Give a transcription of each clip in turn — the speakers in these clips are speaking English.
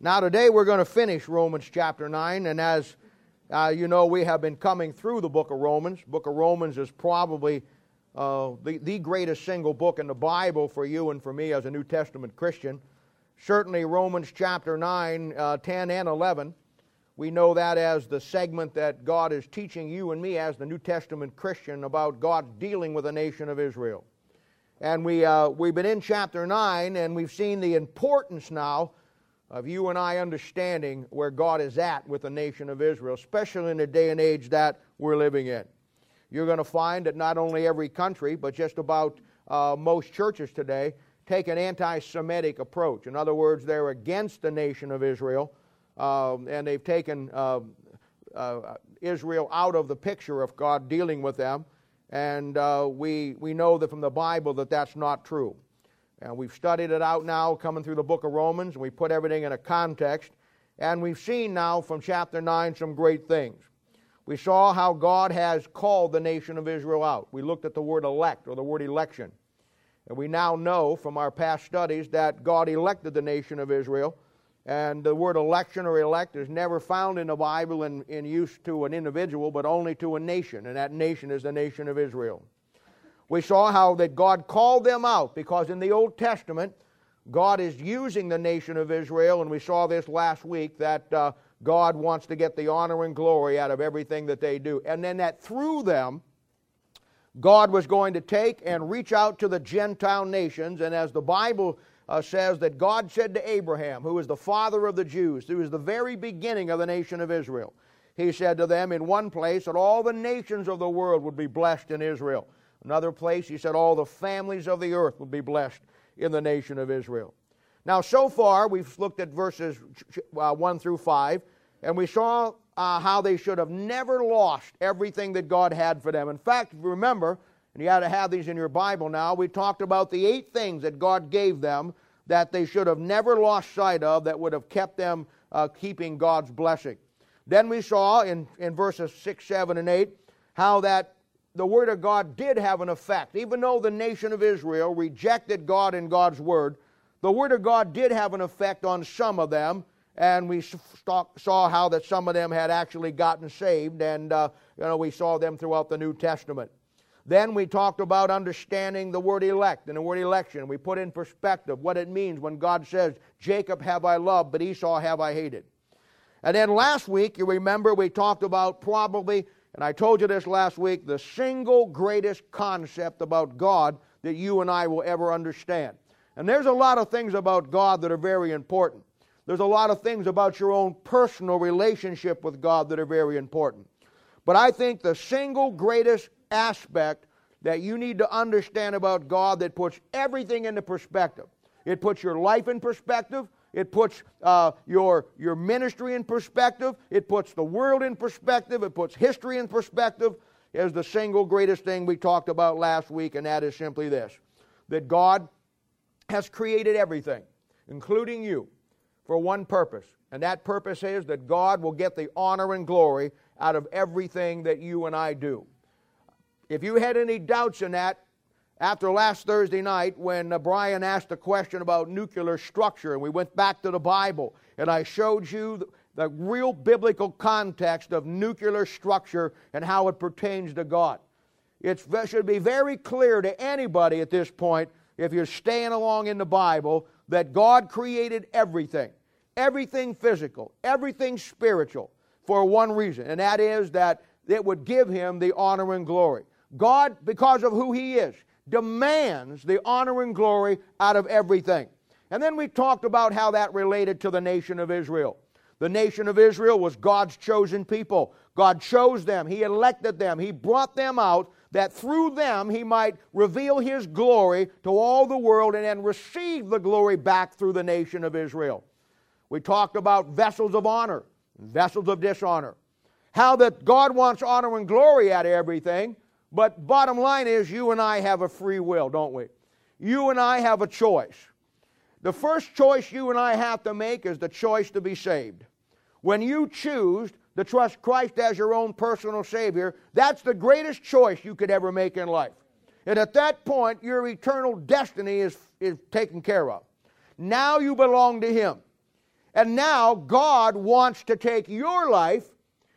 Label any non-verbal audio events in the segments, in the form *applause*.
Now, today we're going to finish Romans chapter 9, and as uh, you know, we have been coming through the book of Romans. Book of Romans is probably uh, the, the greatest single book in the Bible for you and for me as a New Testament Christian. Certainly, Romans chapter 9, uh, 10, and 11. We know that as the segment that God is teaching you and me as the New Testament Christian about God dealing with the nation of Israel. And we, uh, we've been in chapter 9, and we've seen the importance now of you and I understanding where God is at with the nation of Israel, especially in the day and age that we're living in. You're going to find that not only every country, but just about uh, most churches today take an anti Semitic approach. In other words, they're against the nation of Israel, um, and they've taken uh, uh, Israel out of the picture of God dealing with them. And uh, we, we know that from the Bible that that's not true. And we've studied it out now, coming through the book of Romans, and we put everything in a context. And we've seen now from chapter 9 some great things. We saw how God has called the nation of Israel out. We looked at the word elect or the word election. And we now know from our past studies that God elected the nation of Israel. And the word election or elect is never found in the Bible in, in use to an individual, but only to a nation. And that nation is the nation of Israel. We saw how that God called them out because in the Old Testament, God is using the nation of Israel, and we saw this last week that uh, God wants to get the honor and glory out of everything that they do. And then that through them, God was going to take and reach out to the Gentile nations, and as the Bible uh, says, that God said to Abraham, who is the father of the Jews, who is the very beginning of the nation of Israel, he said to them in one place that all the nations of the world would be blessed in Israel. Another place, he said, all the families of the earth will be blessed in the nation of Israel. Now, so far, we've looked at verses uh, 1 through 5, and we saw uh, how they should have never lost everything that God had for them. In fact, remember, and you ought to have these in your Bible now, we talked about the eight things that God gave them that they should have never lost sight of that would have kept them uh, keeping God's blessing. Then we saw in, in verses 6, 7, and 8 how that the Word of God did have an effect. Even though the nation of Israel rejected God and God's Word, the Word of God did have an effect on some of them, and we saw how that some of them had actually gotten saved, and uh, you know we saw them throughout the New Testament. Then we talked about understanding the word elect and the word election. We put in perspective what it means when God says, Jacob have I loved, but Esau have I hated. And then last week, you remember, we talked about probably and I told you this last week the single greatest concept about God that you and I will ever understand. And there's a lot of things about God that are very important. There's a lot of things about your own personal relationship with God that are very important. But I think the single greatest aspect that you need to understand about God that puts everything into perspective. It puts your life in perspective. It puts uh, your, your ministry in perspective. It puts the world in perspective. It puts history in perspective. Is the single greatest thing we talked about last week, and that is simply this that God has created everything, including you, for one purpose. And that purpose is that God will get the honor and glory out of everything that you and I do. If you had any doubts in that, after last Thursday night when uh, Brian asked a question about nuclear structure, and we went back to the Bible, and I showed you the, the real biblical context of nuclear structure and how it pertains to God. It should be very clear to anybody at this point, if you're staying along in the Bible, that God created everything everything physical, everything spiritual, for one reason, and that is that it would give him the honor and glory. God, because of who he is, demands the honor and glory out of everything. And then we talked about how that related to the nation of Israel. The nation of Israel was God's chosen people. God chose them, He elected them, He brought them out that through them He might reveal His glory to all the world and then receive the glory back through the nation of Israel. We talked about vessels of honor, vessels of dishonor. How that God wants honor and glory out of everything, but bottom line is, you and I have a free will, don't we? You and I have a choice. The first choice you and I have to make is the choice to be saved. When you choose to trust Christ as your own personal Savior, that's the greatest choice you could ever make in life. And at that point, your eternal destiny is, is taken care of. Now you belong to Him. And now God wants to take your life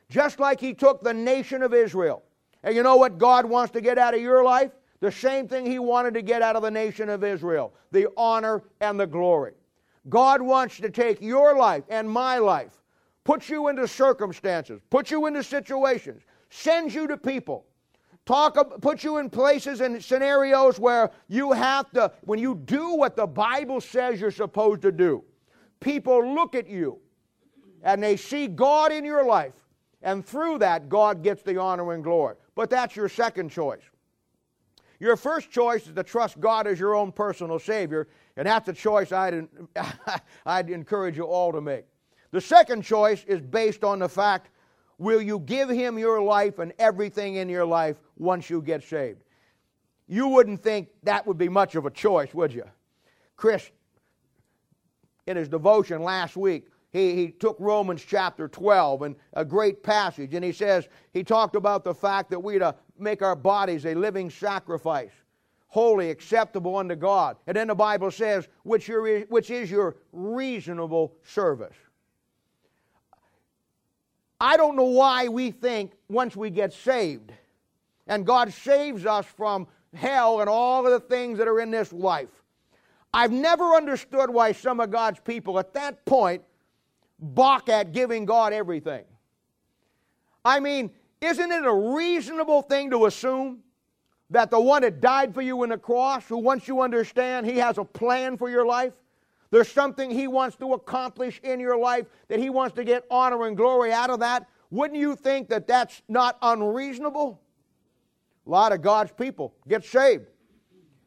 just like He took the nation of Israel. And you know what God wants to get out of your life? The same thing He wanted to get out of the nation of Israel the honor and the glory. God wants to take your life and my life, put you into circumstances, put you into situations, send you to people talk put you in places and scenarios where you have to when you do what the bible says you're supposed to do people look at you and they see god in your life and through that god gets the honor and glory but that's your second choice your first choice is to trust god as your own personal savior and that's a choice I'd, *laughs* I'd encourage you all to make the second choice is based on the fact Will you give him your life and everything in your life once you get saved? You wouldn't think that would be much of a choice, would you? Chris, in his devotion last week, he, he took Romans chapter 12 and a great passage, and he says, he talked about the fact that we're to make our bodies a living sacrifice, holy, acceptable unto God. And then the Bible says, which, your, which is your reasonable service. I don't know why we think once we get saved and God saves us from hell and all of the things that are in this life. I've never understood why some of God's people at that point balk at giving God everything. I mean, isn't it a reasonable thing to assume that the one that died for you in the cross, who once you understand he has a plan for your life, there's something He wants to accomplish in your life, that He wants to get honor and glory out of that. Wouldn't you think that that's not unreasonable? A lot of God's people get saved.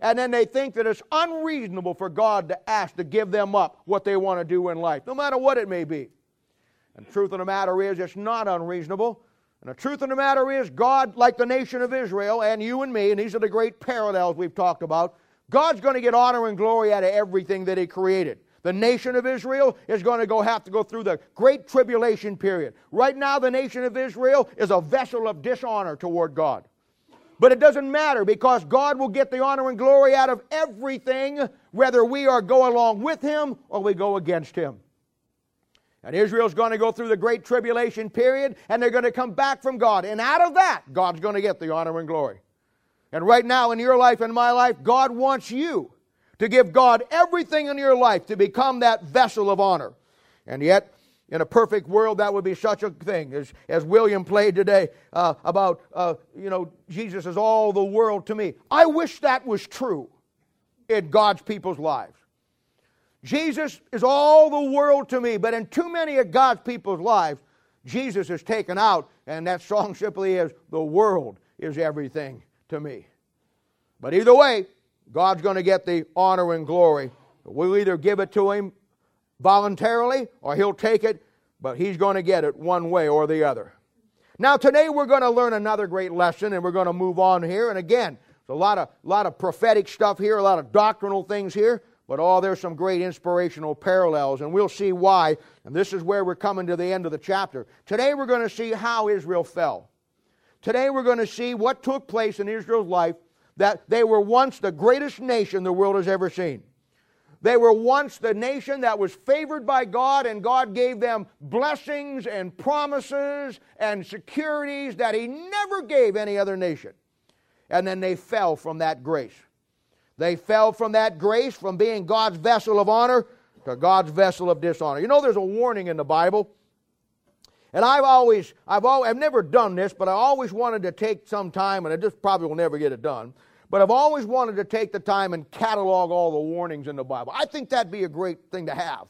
And then they think that it's unreasonable for God to ask to give them up what they want to do in life, no matter what it may be. And the truth of the matter is, it's not unreasonable. And the truth of the matter is, God, like the nation of Israel and you and me, and these are the great parallels we've talked about, God's going to get honor and glory out of everything that He created. The nation of Israel is going to go have to go through the great tribulation period. Right now, the nation of Israel is a vessel of dishonor toward God. But it doesn't matter because God will get the honor and glory out of everything, whether we are go along with Him or we go against Him. And Israel's going to go through the great tribulation period and they're going to come back from God. And out of that, God's going to get the honor and glory. And right now in your life and my life, God wants you to give God everything in your life to become that vessel of honor. And yet, in a perfect world, that would be such a thing. As, as William played today uh, about, uh, you know, Jesus is all the world to me. I wish that was true in God's people's lives. Jesus is all the world to me, but in too many of God's people's lives, Jesus is taken out, and that song simply is, The world is everything to me. But either way, God's going to get the honor and glory. We'll either give it to Him voluntarily or He'll take it, but He's going to get it one way or the other. Now, today we're going to learn another great lesson and we're going to move on here. And again, there's a lot of, lot of prophetic stuff here, a lot of doctrinal things here, but oh, there's some great inspirational parallels, and we'll see why. And this is where we're coming to the end of the chapter. Today we're going to see how Israel fell. Today we're going to see what took place in Israel's life that they were once the greatest nation the world has ever seen. They were once the nation that was favored by God, and God gave them blessings and promises and securities that He never gave any other nation. And then they fell from that grace. They fell from that grace, from being God's vessel of honor to God's vessel of dishonor. You know, there's a warning in the Bible and I've always, I've, always, I've never done this, but I always wanted to take some time, and I just probably will never get it done. But I've always wanted to take the time and catalog all the warnings in the Bible. I think that'd be a great thing to have.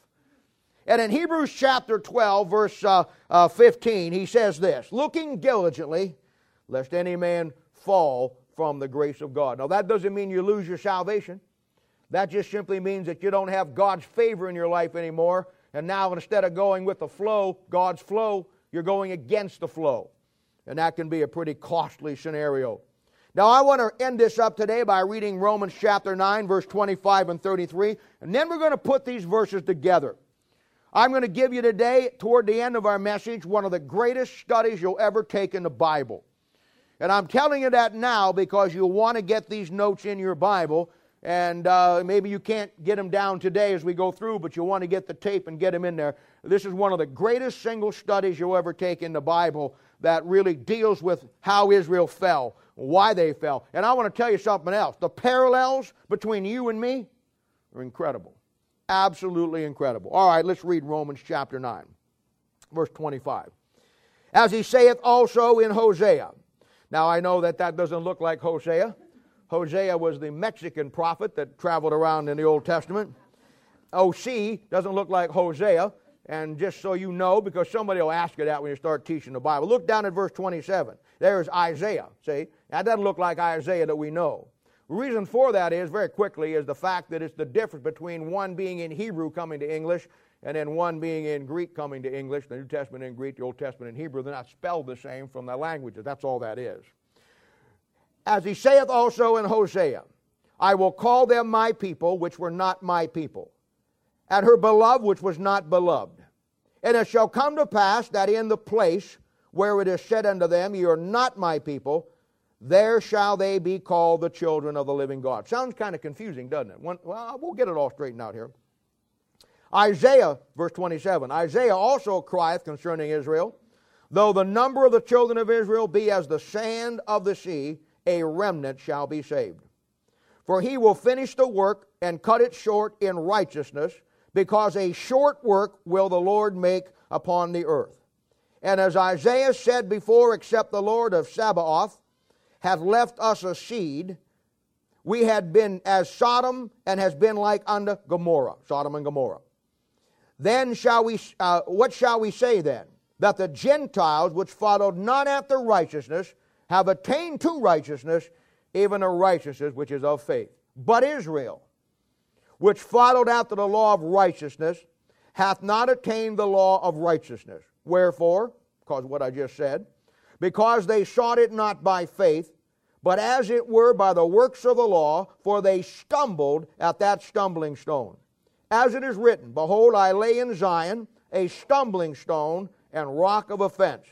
And in Hebrews chapter 12, verse uh, uh, 15, he says this Looking diligently, lest any man fall from the grace of God. Now, that doesn't mean you lose your salvation. That just simply means that you don't have God's favor in your life anymore. And now, instead of going with the flow, God's flow, you're going against the flow. And that can be a pretty costly scenario. Now, I want to end this up today by reading Romans chapter 9, verse 25 and 33, and then we're going to put these verses together. I'm going to give you today, toward the end of our message, one of the greatest studies you'll ever take in the Bible. And I'm telling you that now because you'll want to get these notes in your Bible, and uh, maybe you can't get them down today as we go through, but you'll want to get the tape and get them in there. This is one of the greatest single studies you'll ever take in the Bible that really deals with how Israel fell, why they fell. And I want to tell you something else. The parallels between you and me are incredible. Absolutely incredible. All right, let's read Romans chapter 9, verse 25. As he saith also in Hosea. Now I know that that doesn't look like Hosea. Hosea was the Mexican prophet that traveled around in the Old Testament. Oh, Osee doesn't look like Hosea. And just so you know, because somebody will ask you that when you start teaching the Bible, look down at verse 27. There's Isaiah. See? That doesn't look like Isaiah that we know. The reason for that is, very quickly, is the fact that it's the difference between one being in Hebrew coming to English and then one being in Greek coming to English, the New Testament in Greek, the Old Testament in Hebrew. They're not spelled the same from the languages. That's all that is. As he saith also in Hosea, I will call them my people, which were not my people, and her beloved, which was not beloved. And it shall come to pass that in the place where it is said unto them, Ye are not my people, there shall they be called the children of the living God. Sounds kind of confusing, doesn't it? well, we'll get it all straightened out here. Isaiah, verse 27, Isaiah also crieth concerning Israel, though the number of the children of Israel be as the sand of the sea, a remnant shall be saved. For he will finish the work and cut it short in righteousness, because a short work will the Lord make upon the earth. And as Isaiah said before, except the Lord of Sabaoth hath left us a seed, we had been as Sodom and has been like unto Gomorrah, Sodom and Gomorrah. Then shall we, uh, what shall we say then? That the Gentiles which followed not after righteousness have attained to righteousness, even a righteousness which is of faith. But Israel, which followed after the law of righteousness, hath not attained the law of righteousness. Wherefore, because what I just said, because they sought it not by faith, but as it were by the works of the law, for they stumbled at that stumbling stone. As it is written, Behold, I lay in Zion a stumbling stone and rock of offense,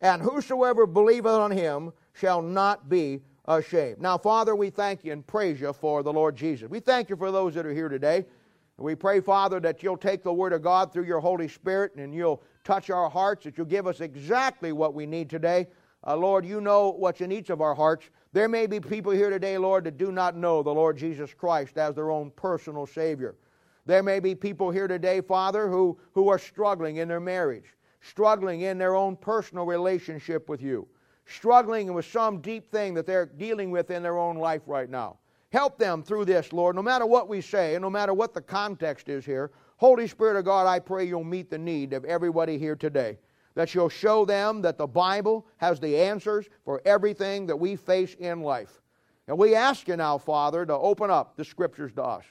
and whosoever believeth on him shall not be ashamed. Now, Father, we thank you and praise you for the Lord Jesus. We thank you for those that are here today. We pray, Father, that you'll take the Word of God through your Holy Spirit and you'll touch our hearts, that you'll give us exactly what we need today. Uh, Lord, you know what's in each of our hearts. There may be people here today, Lord, that do not know the Lord Jesus Christ as their own personal Savior. There may be people here today, Father, who, who are struggling in their marriage struggling in their own personal relationship with you, struggling with some deep thing that they're dealing with in their own life right now. Help them through this, Lord, no matter what we say and no matter what the context is here. Holy Spirit of God, I pray you'll meet the need of everybody here today. That you'll show them that the Bible has the answers for everything that we face in life. And we ask you now, Father, to open up the Scriptures to us.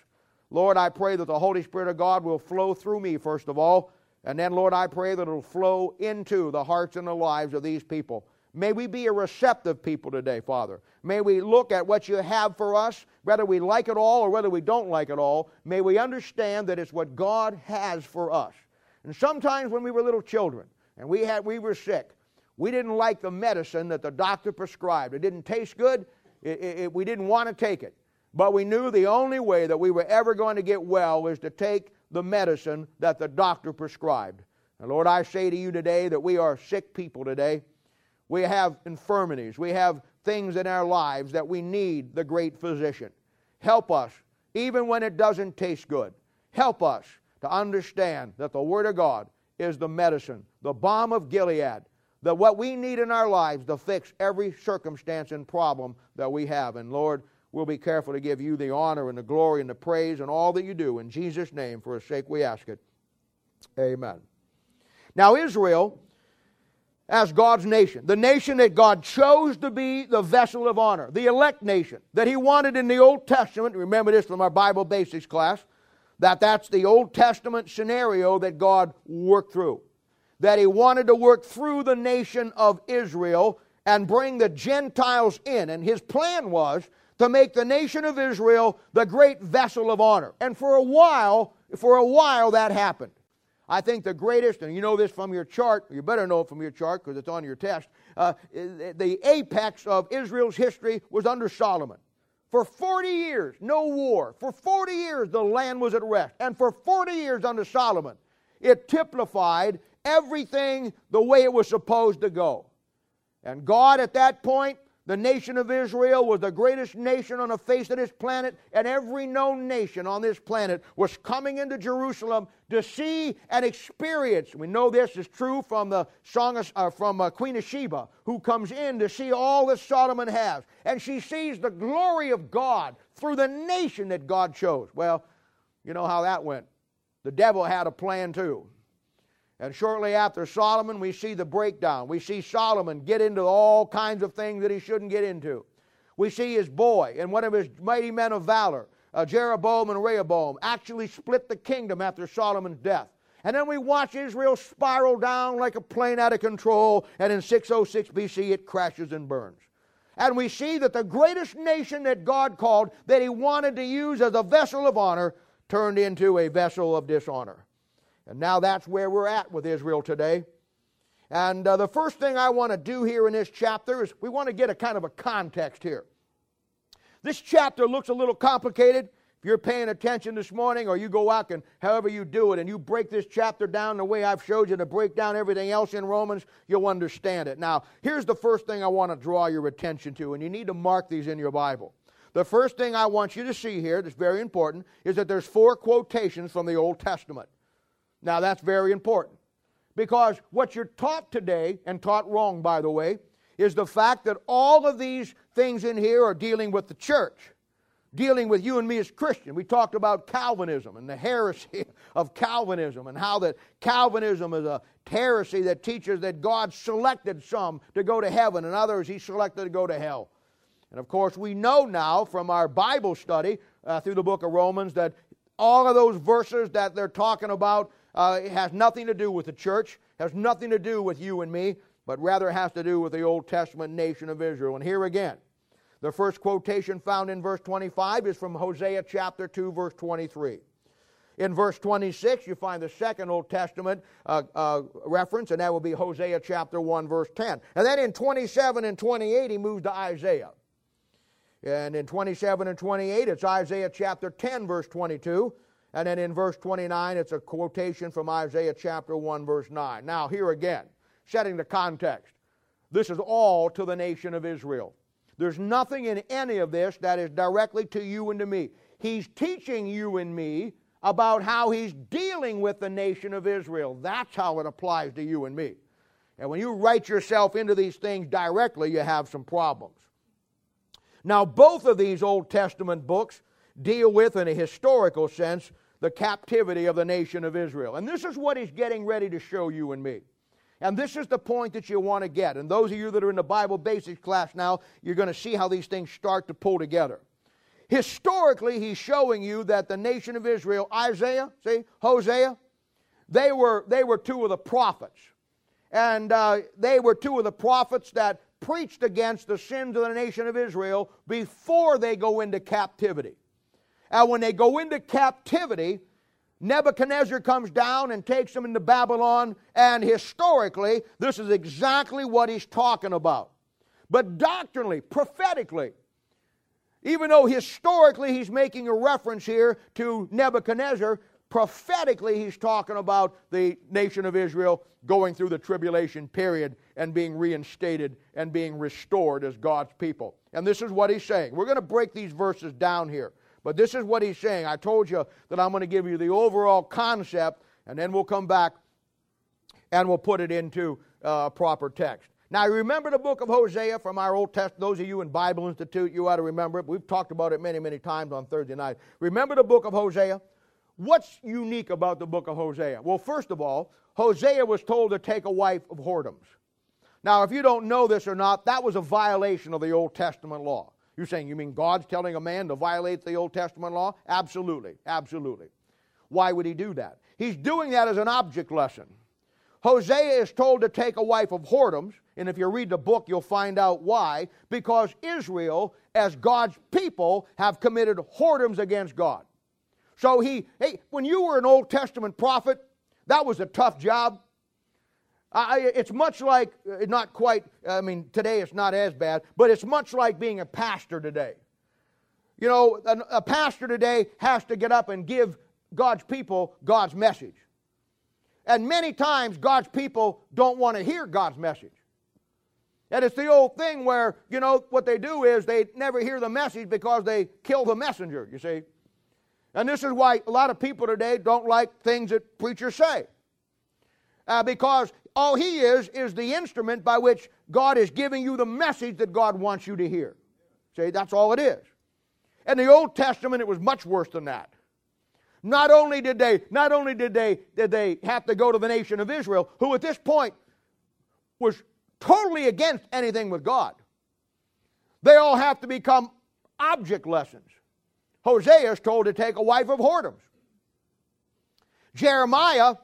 Lord, I pray that the Holy Spirit of God will flow through me, first of all, and then, Lord, I pray that it'll flow into the hearts and the lives of these people. May we be a receptive people today, Father. May we look at what you have for us, whether we like it all or whether we don't like it all. May we understand that it's what God has for us. And sometimes when we were little children and we, had, we were sick, we didn't like the medicine that the doctor prescribed. It didn't taste good, it, it, we didn't want to take it. But we knew the only way that we were ever going to get well was to take the medicine that the doctor prescribed. And Lord, I say to you today that we are sick people today. We have infirmities. We have things in our lives that we need the great physician. Help us, even when it doesn't taste good. Help us to understand that the Word of God is the medicine, the balm of Gilead, that what we need in our lives to fix every circumstance and problem that we have. And Lord, we'll be careful to give you the honor and the glory and the praise and all that you do. In Jesus' name, for his sake, we ask it. Amen. Now, Israel, as God's nation, the nation that God chose to be the vessel of honor, the elect nation that He wanted in the Old Testament. Remember this from our Bible basics class that that's the Old Testament scenario that God worked through. That He wanted to work through the nation of Israel and bring the Gentiles in. And His plan was to make the nation of Israel the great vessel of honor. And for a while, for a while that happened. I think the greatest, and you know this from your chart, you better know it from your chart because it's on your test. Uh, the apex of Israel's history was under Solomon. For 40 years, no war. For 40 years, the land was at rest. And for 40 years under Solomon, it typified everything the way it was supposed to go. And God, at that point, the nation of Israel was the greatest nation on the face of this planet, and every known nation on this planet was coming into Jerusalem to see and experience. We know this is true from the song of, uh, from uh, Queen of Sheba, who comes in to see all that Solomon has, and she sees the glory of God through the nation that God chose. Well, you know how that went. The devil had a plan too. And shortly after Solomon, we see the breakdown. We see Solomon get into all kinds of things that he shouldn't get into. We see his boy and one of his mighty men of valor, uh, Jeroboam and Rehoboam, actually split the kingdom after Solomon's death. And then we watch Israel spiral down like a plane out of control, and in 606 BC it crashes and burns. And we see that the greatest nation that God called, that He wanted to use as a vessel of honor, turned into a vessel of dishonor. And now that's where we're at with Israel today. And uh, the first thing I want to do here in this chapter is we want to get a kind of a context here. This chapter looks a little complicated. If you're paying attention this morning, or you go out and however you do it, and you break this chapter down the way I've showed you to break down everything else in Romans, you'll understand it. Now, here's the first thing I want to draw your attention to, and you need to mark these in your Bible. The first thing I want you to see here, that's very important, is that there's four quotations from the Old Testament. Now, that's very important because what you're taught today, and taught wrong, by the way, is the fact that all of these things in here are dealing with the church, dealing with you and me as Christians. We talked about Calvinism and the heresy *laughs* of Calvinism and how that Calvinism is a heresy that teaches that God selected some to go to heaven and others he selected to go to hell. And of course, we know now from our Bible study uh, through the book of Romans that all of those verses that they're talking about uh, it has nothing to do with the church, has nothing to do with you and me, but rather has to do with the Old Testament nation of Israel. And here again, the first quotation found in verse 25 is from Hosea chapter 2, verse 23. In verse 26, you find the second Old Testament uh, uh, reference, and that will be Hosea chapter 1, verse 10. And then in 27 and 28, he moves to Isaiah. And in 27 and 28, it's Isaiah chapter 10, verse 22. And then in verse 29, it's a quotation from Isaiah chapter 1, verse 9. Now, here again, setting the context. This is all to the nation of Israel. There's nothing in any of this that is directly to you and to me. He's teaching you and me about how he's dealing with the nation of Israel. That's how it applies to you and me. And when you write yourself into these things directly, you have some problems. Now, both of these Old Testament books deal with, in a historical sense, the captivity of the nation of Israel. And this is what he's getting ready to show you and me. And this is the point that you want to get. And those of you that are in the Bible basics class now, you're going to see how these things start to pull together. Historically, he's showing you that the nation of Israel, Isaiah, see, Hosea, they were, they were two of the prophets. And uh, they were two of the prophets that preached against the sins of the nation of Israel before they go into captivity. And when they go into captivity, Nebuchadnezzar comes down and takes them into Babylon, and historically, this is exactly what he's talking about. But doctrinally, prophetically, even though historically he's making a reference here to Nebuchadnezzar, prophetically he's talking about the nation of Israel going through the tribulation period and being reinstated and being restored as God's people. And this is what he's saying. We're going to break these verses down here. But this is what he's saying. I told you that I'm going to give you the overall concept, and then we'll come back and we'll put it into uh, proper text. Now, remember the book of Hosea from our Old Testament. Those of you in Bible Institute, you ought to remember it. We've talked about it many, many times on Thursday night. Remember the book of Hosea? What's unique about the book of Hosea? Well, first of all, Hosea was told to take a wife of whoredoms. Now, if you don't know this or not, that was a violation of the Old Testament law. You're saying, you mean God's telling a man to violate the Old Testament law? Absolutely, absolutely. Why would he do that? He's doing that as an object lesson. Hosea is told to take a wife of whoredoms, and if you read the book, you'll find out why. Because Israel, as God's people, have committed whoredoms against God. So he, hey, when you were an Old Testament prophet, that was a tough job. I, it's much like, uh, not quite, I mean, today it's not as bad, but it's much like being a pastor today. you know, a, a pastor today has to get up and give God's people God's message. And many times, God's people don't want to hear God's message. And it's the old thing where, you know, what they do is they never hear the message because they kill the messenger, you see. And this is why a lot of people today don't like things that preachers say. Uh, because all he is is the instrument by which God is giving you the message that God wants you to hear. See, that's all it is. In the Old Testament, it was much worse than that. Not only did they, not only did they, did they have to go to the nation of Israel, who at this point was totally against anything with God. They all have to become object lessons. Hosea is told to take a wife of whoredoms. Jeremiah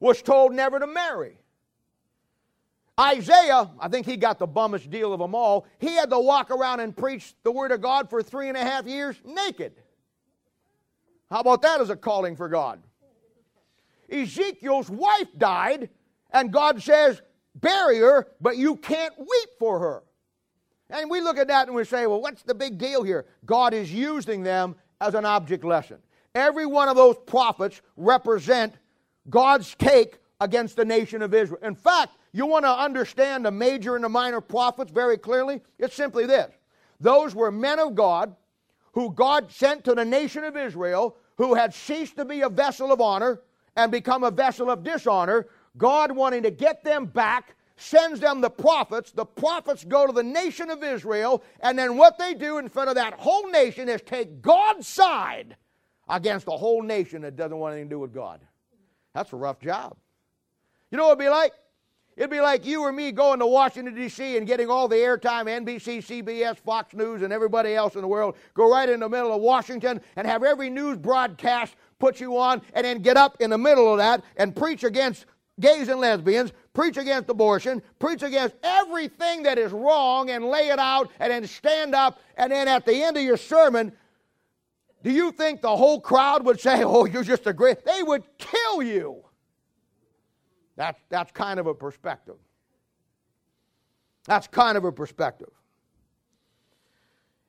was told never to marry. Isaiah, I think he got the bummest deal of them all. He had to walk around and preach the Word of God for three and a half years naked. How about that as a calling for God? Ezekiel's wife died, and God says, Bury her, but you can't weep for her. And we look at that and we say, Well, what's the big deal here? God is using them as an object lesson. Every one of those prophets represent God's take against the nation of Israel. In fact, you want to understand the major and the minor prophets very clearly? It's simply this those were men of God who God sent to the nation of Israel who had ceased to be a vessel of honor and become a vessel of dishonor. God, wanting to get them back, sends them the prophets. The prophets go to the nation of Israel, and then what they do in front of that whole nation is take God's side against a whole nation that doesn't want anything to do with God. That's a rough job. You know what it'd be like? It'd be like you or me going to Washington, D.C. and getting all the airtime, NBC, CBS, Fox News, and everybody else in the world, go right in the middle of Washington and have every news broadcast put you on, and then get up in the middle of that and preach against gays and lesbians, preach against abortion, preach against everything that is wrong, and lay it out, and then stand up, and then at the end of your sermon, do you think the whole crowd would say, Oh, you're just a great? They would kill you. That's, that's kind of a perspective. That's kind of a perspective.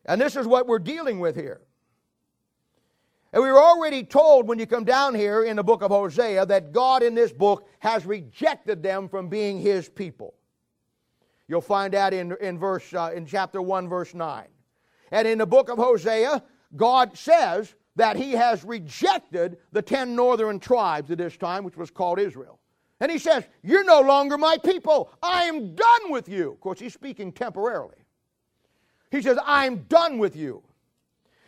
And this is what we're dealing with here. And we were already told when you come down here in the book of Hosea that God in this book has rejected them from being his people. You'll find that in, in, verse, uh, in chapter 1, verse 9. And in the book of Hosea, God says that he has rejected the ten northern tribes at this time, which was called Israel. And he says, You're no longer my people. I am done with you. Of course, he's speaking temporarily. He says, I'm done with you.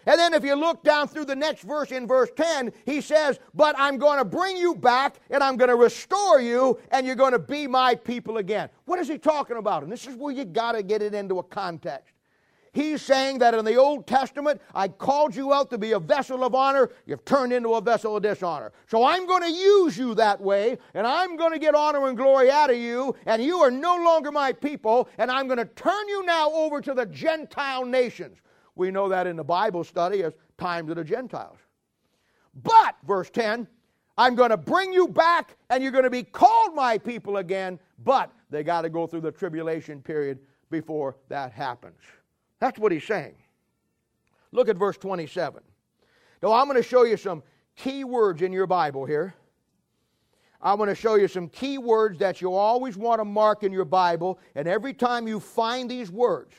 And then if you look down through the next verse in verse 10, he says, But I'm going to bring you back and I'm going to restore you and you're going to be my people again. What is he talking about? And this is where you got to get it into a context. He's saying that in the Old Testament, I called you out to be a vessel of honor. You've turned into a vessel of dishonor. So I'm going to use you that way, and I'm going to get honor and glory out of you, and you are no longer my people, and I'm going to turn you now over to the Gentile nations. We know that in the Bible study as times of the Gentiles. But, verse 10, I'm going to bring you back, and you're going to be called my people again, but they got to go through the tribulation period before that happens. That's what he's saying. Look at verse 27. Now, I'm going to show you some key words in your Bible here. I'm going to show you some key words that you always want to mark in your Bible, and every time you find these words,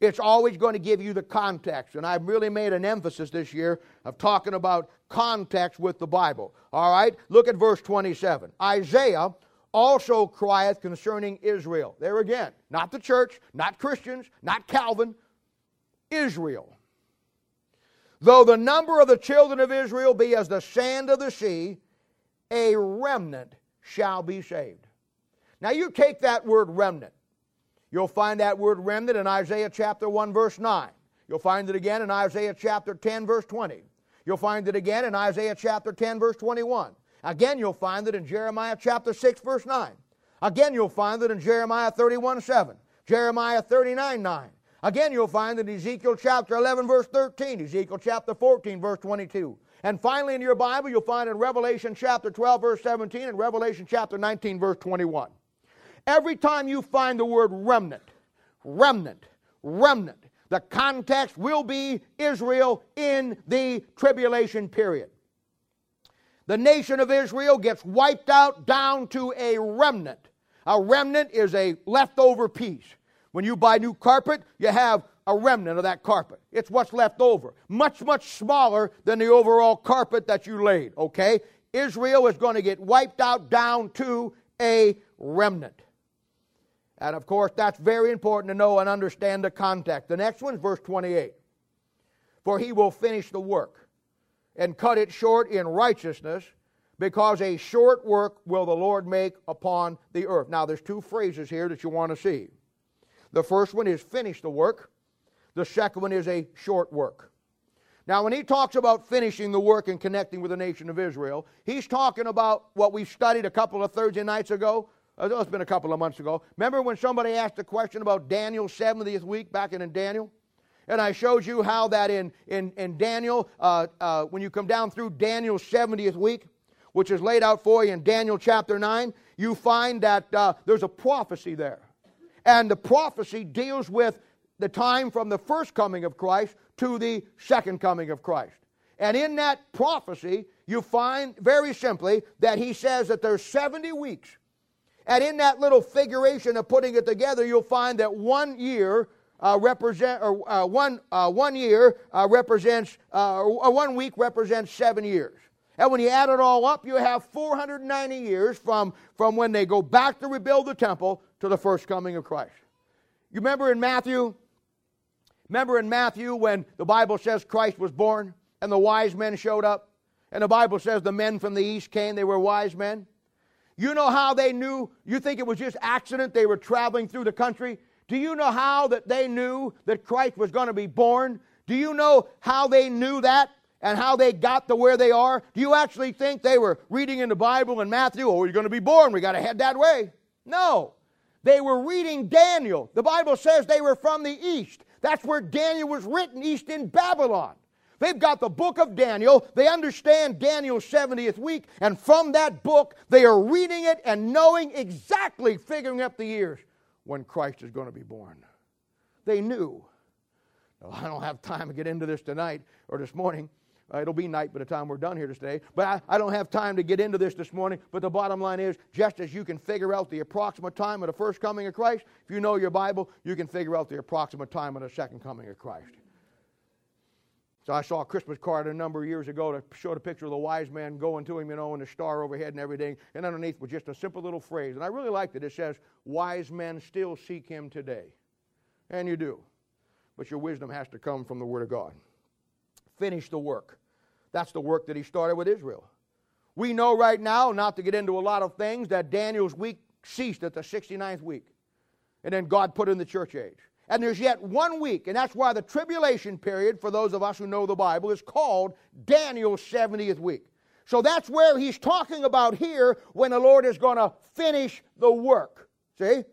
it's always going to give you the context. And I've really made an emphasis this year of talking about context with the Bible. All right? Look at verse 27. Isaiah also crieth concerning Israel. There again, not the church, not Christians, not Calvin, Israel. Though the number of the children of Israel be as the sand of the sea, a remnant shall be saved. Now you take that word remnant. You'll find that word remnant in Isaiah chapter 1, verse 9. You'll find it again in Isaiah chapter 10, verse 20. You'll find it again in Isaiah chapter 10, verse 21. Again, you'll find it in Jeremiah chapter 6, verse 9. Again, you'll find it in Jeremiah 31, 7. Jeremiah 39, 9. Again, you'll find it in Ezekiel chapter 11, verse 13. Ezekiel chapter 14, verse 22. And finally, in your Bible, you'll find in Revelation chapter 12, verse 17, and Revelation chapter 19, verse 21. Every time you find the word remnant, remnant, remnant, The context will be Israel in the tribulation period. The nation of Israel gets wiped out down to a remnant. A remnant is a leftover piece. When you buy new carpet, you have a remnant of that carpet. It's what's left over. Much, much smaller than the overall carpet that you laid, okay? Israel is going to get wiped out down to a remnant. And of course, that's very important to know and understand the context. The next one is verse 28. For he will finish the work and cut it short in righteousness, because a short work will the Lord make upon the earth. Now, there's two phrases here that you want to see. The first one is finish the work, the second one is a short work. Now, when he talks about finishing the work and connecting with the nation of Israel, he's talking about what we studied a couple of Thursday nights ago. Uh, it's been a couple of months ago. Remember when somebody asked a question about Daniel's 70th week back in, in Daniel? And I showed you how that in, in, in Daniel, uh, uh, when you come down through Daniel's 70th week, which is laid out for you in Daniel chapter 9, you find that uh, there's a prophecy there. And the prophecy deals with the time from the first coming of Christ to the second coming of Christ. And in that prophecy, you find very simply that he says that there's 70 weeks. And in that little figuration of putting it together, you'll find that one year uh, represent or uh, one uh, one year uh, represents uh, one week represents seven years. And when you add it all up, you have 490 years from, from when they go back to rebuild the temple to the first coming of Christ. You remember in Matthew Remember in Matthew when the Bible says Christ was born and the wise men showed up? And the Bible says the men from the east came, they were wise men. You know how they knew? You think it was just accident they were traveling through the country? Do you know how that they knew that Christ was going to be born? Do you know how they knew that and how they got to where they are? Do you actually think they were reading in the Bible in Matthew, oh, you're going to be born, we got to head that way? No. They were reading Daniel. The Bible says they were from the east. That's where Daniel was written, east in Babylon. They've got the book of Daniel. They understand Daniel's 70th week. And from that book, they are reading it and knowing exactly, figuring up the years when Christ is going to be born. They knew. Well, I don't have time to get into this tonight or this morning. Uh, it'll be night by the time we're done here today. But I, I, don't have time to get into this this morning. But the bottom line is just as you can figure out the approximate time of the first coming of Christ, if you know your Bible, you can figure out the approximate time of the second coming of Christ. So I saw a Christmas card a number of years ago that showed a picture of the wise man going to him, you know, and the star overhead and everything. And underneath was just a simple little phrase. And I really liked it. It says, Wise men still seek him today. And you do. But your wisdom has to come from the Word of God finish the work. That's the work that he started with Israel. We know right now, not to get into a lot of things, that Daniel's week ceased at the 69th week. And then God put in the church age. And there's yet one week, and that's why the tribulation period, for those of us who know the Bible, is called Daniel's 70th week. So that's where he's talking about here when the Lord is going to finish the work. See?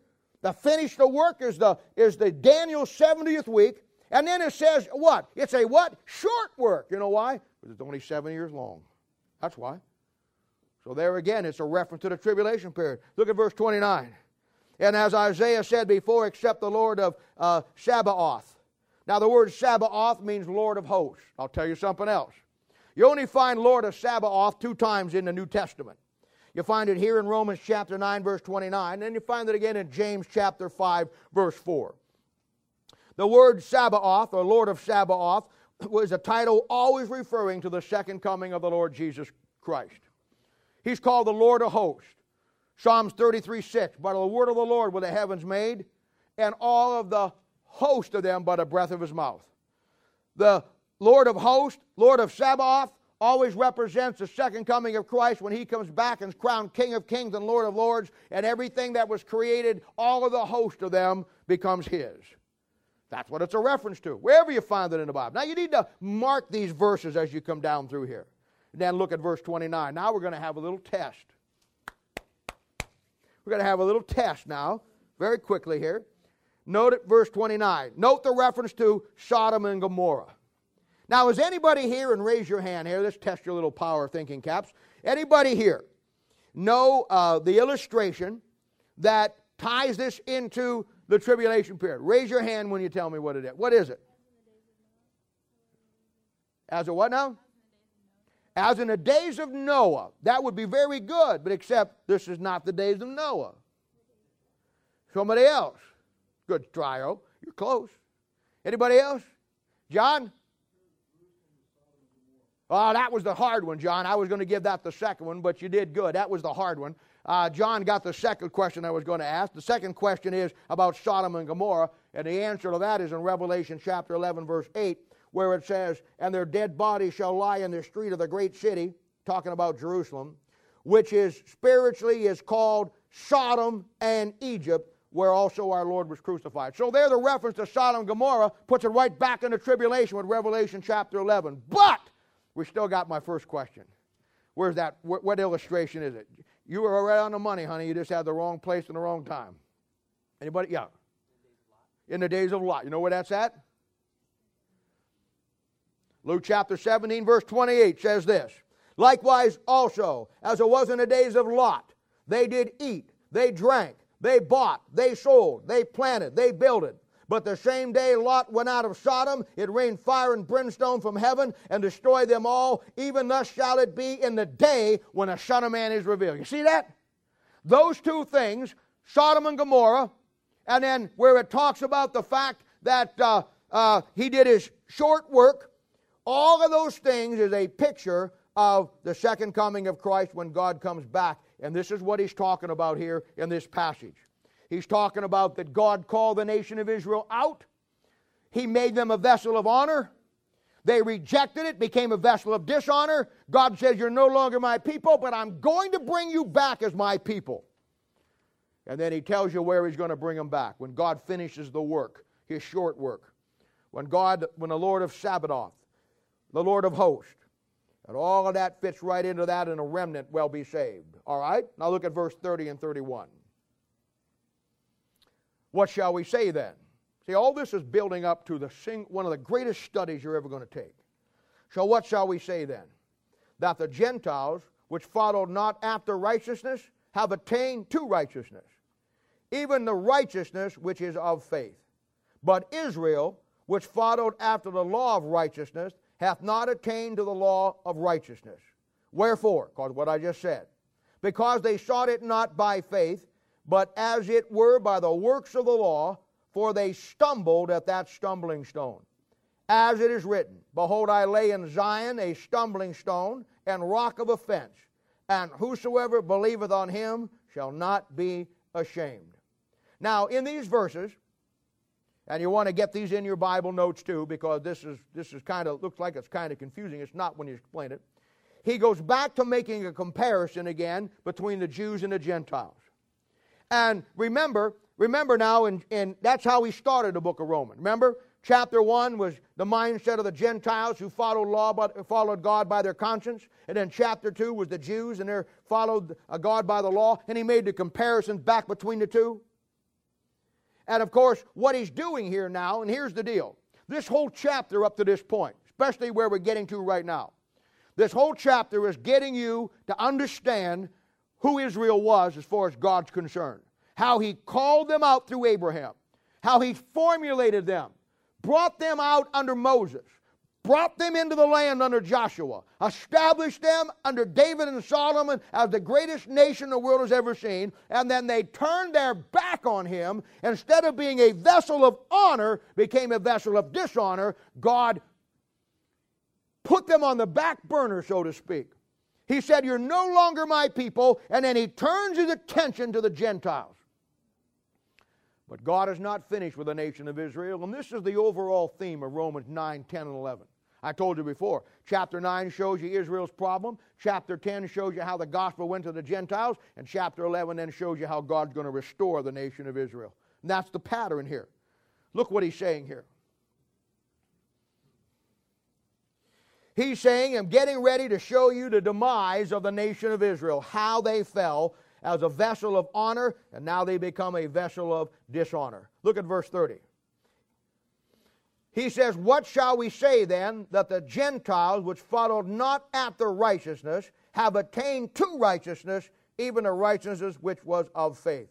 The finish the work is the, is the Daniel 70th week, and then it says what? It's a what? Short work. You know why? Because it's only seven years long. That's why. So there again, it's a reference to the tribulation period. Look at verse 29. And as Isaiah said before, except the Lord of uh, Sabaoth. Now, the word Sabaoth means Lord of hosts. I'll tell you something else. You only find Lord of Sabaoth two times in the New Testament. You find it here in Romans chapter 9, verse 29, and you find it again in James chapter 5, verse 4. The word Sabaoth, or Lord of Sabaoth, *clears throat* was a title always referring to the second coming of the Lord Jesus Christ. He's called the Lord of hosts. Psalms 33 6. By the word of the Lord were the heavens made, and all of the host of them by the breath of his mouth. The Lord of hosts, Lord of Sabaoth, always represents the second coming of Christ when he comes back and is crowned King of kings and Lord of lords, and everything that was created, all of the host of them becomes his. That's what it's a reference to, wherever you find it in the Bible. Now, you need to mark these verses as you come down through here. And then look at verse 29. Now, we're going to have a little test. We're going to have a little test now, very quickly here. Note at verse 29. Note the reference to Sodom and Gomorrah. Now, is anybody here, and raise your hand here, let's test your little power thinking caps. Anybody here know uh, the illustration that ties this into the tribulation period? Raise your hand when you tell me what it is. What is it? As a what now? As in the days of Noah. That would be very good, but except this is not the days of Noah. Somebody else. Good trio. You're close. Anybody else? John? Oh, that was the hard one, John. I was going to give that the second one, but you did good. That was the hard one. Uh, John got the second question I was going to ask. The second question is about Sodom and Gomorrah, and the answer to that is in Revelation chapter 11, verse 8, where it says, And their dead bodies shall lie in the street of the great city, talking about Jerusalem, which is spiritually is called Sodom and Egypt, where also our Lord was crucified. So there the reference to Sodom and Gomorrah puts it right back into tribulation with Revelation chapter 11. But we still got my first question. Where's that? What, what illustration is it? You were right on the money, honey. You just had the wrong place and the wrong time. Anybody? Yeah. In the days of Lot. You know where that's at? Luke chapter 17, verse 28 says this Likewise, also, as it was in the days of Lot, they did eat, they drank, they bought, they sold, they planted, they builded. But the same day Lot went out of Sodom, it rained fire and brimstone from heaven and destroyed them all. Even thus shall it be in the day when the Son of Man is revealed. You see that? Those two things, Sodom and Gomorrah, and then where it talks about the fact that uh, uh, he did his short work, all of those things is a picture of the second coming of Christ when God comes back. And this is what he's talking about here in this passage. He's talking about that God called the nation of Israel out. He made them a vessel of honor. They rejected it, became a vessel of dishonor. God says, You're no longer my people, but I'm going to bring you back as my people. And then he tells you where he's going to bring them back when God finishes the work, his short work. When God, when the Lord of Sabaoth, the Lord of hosts, and all of that fits right into that, and a remnant will be saved. All right? Now look at verse 30 and 31. What shall we say then? See, all this is building up to the sing, one of the greatest studies you're ever going to take. So, what shall we say then? That the Gentiles, which followed not after righteousness, have attained to righteousness, even the righteousness which is of faith. But Israel, which followed after the law of righteousness, hath not attained to the law of righteousness. Wherefore? Because what I just said. Because they sought it not by faith, but as it were by the works of the law, for they stumbled at that stumbling stone. As it is written, Behold, I lay in Zion a stumbling stone and rock of offense, and whosoever believeth on him shall not be ashamed. Now, in these verses, and you want to get these in your Bible notes too, because this is this is kind of looks like it's kind of confusing. It's not when you explain it. He goes back to making a comparison again between the Jews and the Gentiles. And remember, remember now, and, and that's how he started the book of Romans. Remember, chapter 1 was the mindset of the Gentiles who followed, law, but, followed God by their conscience. And then chapter 2 was the Jews and they followed uh, God by the law. And he made the comparison back between the two. And of course, what he's doing here now, and here's the deal. This whole chapter up to this point, especially where we're getting to right now, this whole chapter is getting you to understand who Israel was as far as God's concerned, how He called them out through Abraham, how He formulated them, brought them out under Moses, brought them into the land under Joshua, established them under David and Solomon as the greatest nation the world has ever seen, and then they turned their back on him. Instead of being a vessel of honor, became a vessel of dishonor. God put them on the back burner, so to speak. He said, You're no longer my people. And then he turns his attention to the Gentiles. But God is not finished with the nation of Israel. And this is the overall theme of Romans 9, 10, and 11. I told you before, chapter 9 shows you Israel's problem. Chapter 10 shows you how the gospel went to the Gentiles. And chapter 11 then shows you how God's going to restore the nation of Israel. And that's the pattern here. Look what he's saying here. He's saying, I'm getting ready to show you the demise of the nation of Israel, how they fell as a vessel of honor, and now they become a vessel of dishonor. Look at verse 30. He says, What shall we say then that the Gentiles, which followed not after righteousness, have attained to righteousness, even a righteousness which was of faith?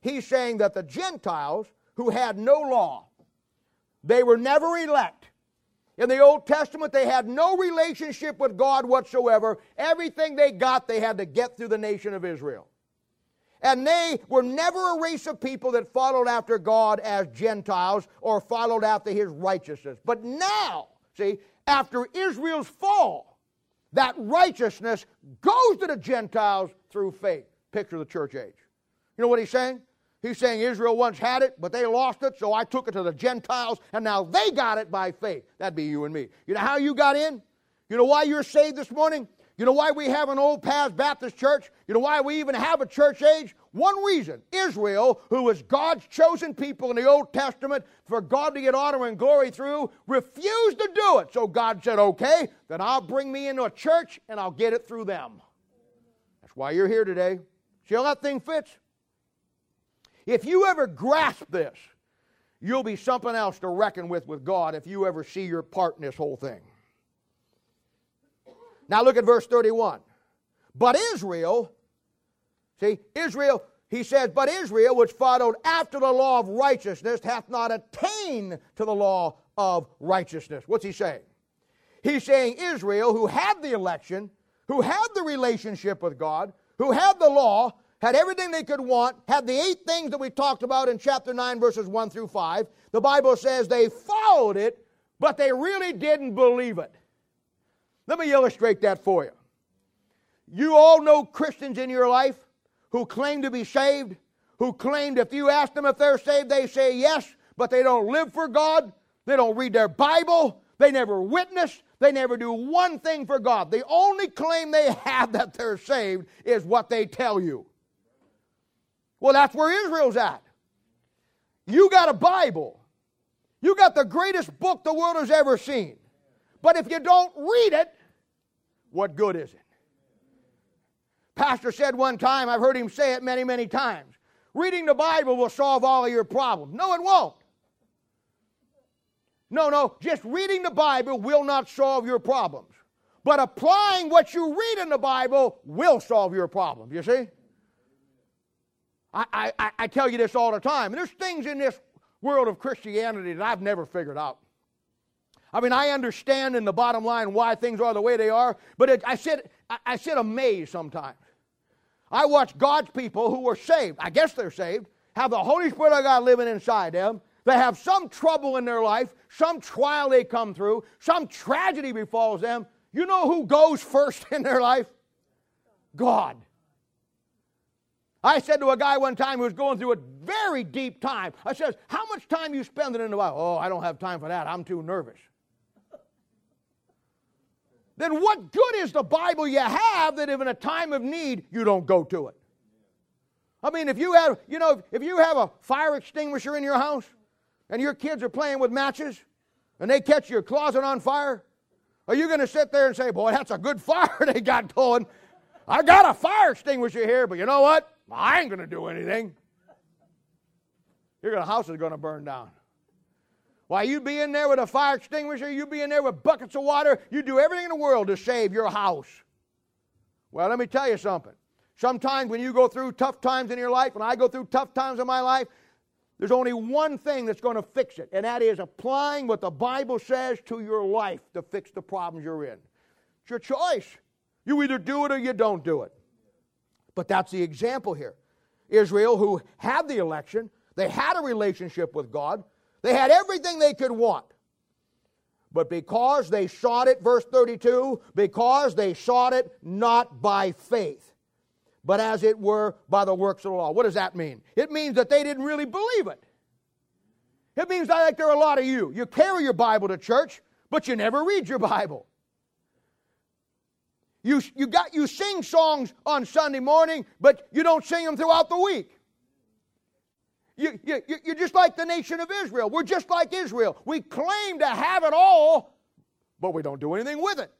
He's saying that the Gentiles, who had no law. They were never elect. In the Old Testament, they had no relationship with God whatsoever. Everything they got, they had to get through the nation of Israel. And they were never a race of people that followed after God as Gentiles or followed after his righteousness. But now, see, after Israel's fall, that righteousness goes to the Gentiles through faith. Picture the church age. You know what he's saying? He's saying Israel once had it, but they lost it, so I took it to the Gentiles, and now they got it by faith. That'd be you and me. You know how you got in? You know why you're saved this morning? You know why we have an old past Baptist church? You know why we even have a church age? One reason Israel, who was God's chosen people in the Old Testament for God to get honor and glory through, refused to do it. So God said, okay, then I'll bring me into a church and I'll get it through them. That's why you're here today. See how that thing fits? If you ever grasp this, you'll be something else to reckon with with God if you ever see your part in this whole thing. Now look at verse 31. But Israel, see, Israel, he says, but Israel, which followed after the law of righteousness, hath not attained to the law of righteousness. What's he saying? He's saying Israel, who had the election, who had the relationship with God, who had the law, had everything they could want, had the eight things that we talked about in chapter 9, verses 1 through 5. The Bible says they followed it, but they really didn't believe it. Let me illustrate that for you. You all know Christians in your life who claim to be saved, who claimed if you ask them if they're saved, they say yes, but they don't live for God, they don't read their Bible, they never witness, they never do one thing for God. The only claim they have *laughs* that they're saved is what they tell you. Well, that's where Israel's at. You got a Bible. You got the greatest book the world has ever seen. But if you don't read it, what good is it? Pastor said one time, I've heard him say it many, many times reading the Bible will solve all of your problems. No, it won't. No, no, just reading the Bible will not solve your problems. But applying what you read in the Bible will solve your problems, you see? I, I, I tell you this all the time. There's things in this world of Christianity that I've never figured out. I mean, I understand in the bottom line why things are the way they are, but it, I, sit, I, sit amazed sometimes. I watch God's people who are saved, I guess they're saved, have the Holy Spirit of God living inside them. They have some trouble in their life, some trial they come through, some tragedy befalls them. You know who goes first *laughs* in their life? God. I said to a guy one time who was going through a very deep time, I said, How much time you spending in the Bible? Oh, I don't have time for that. I'm too nervous. Then what good is the Bible you have that if in a time of need you don't go to it? I mean, if you have, you know, if you have a fire extinguisher in your house and your kids are playing with matches and they catch your closet on fire, are you going to sit there and say, Boy, that's a good *laughs* fire they got going? I got a fire extinguisher here, but you know what? I ain't going to do anything. Your house is going to burn down. Why, you'd be in there with a fire extinguisher, you'd be in there with buckets of water, you'd do everything in the world to save your house. Well, let me tell you something. Sometimes when you go through tough times in your life, when I go through tough times in my life, there's only one thing that's going to fix it, and that is applying what the Bible says to your life to fix the problems you're in. It's your choice. You either do it or you don't do it. But that's the example here. Israel, who had the election, they had a relationship with God, they had everything they could want. But because they sought it, verse 32, because they sought it not by faith, but as it were by the works of the law. What does that mean? It means that they didn't really believe it. It means like there are a lot of you. You carry your Bible to church, but you never read your Bible. You, you, got, you sing songs on Sunday morning, but you don't sing them throughout the week. You, you, you're just like the nation of Israel. We're just like Israel. We claim to have it all, but we don't do anything with it.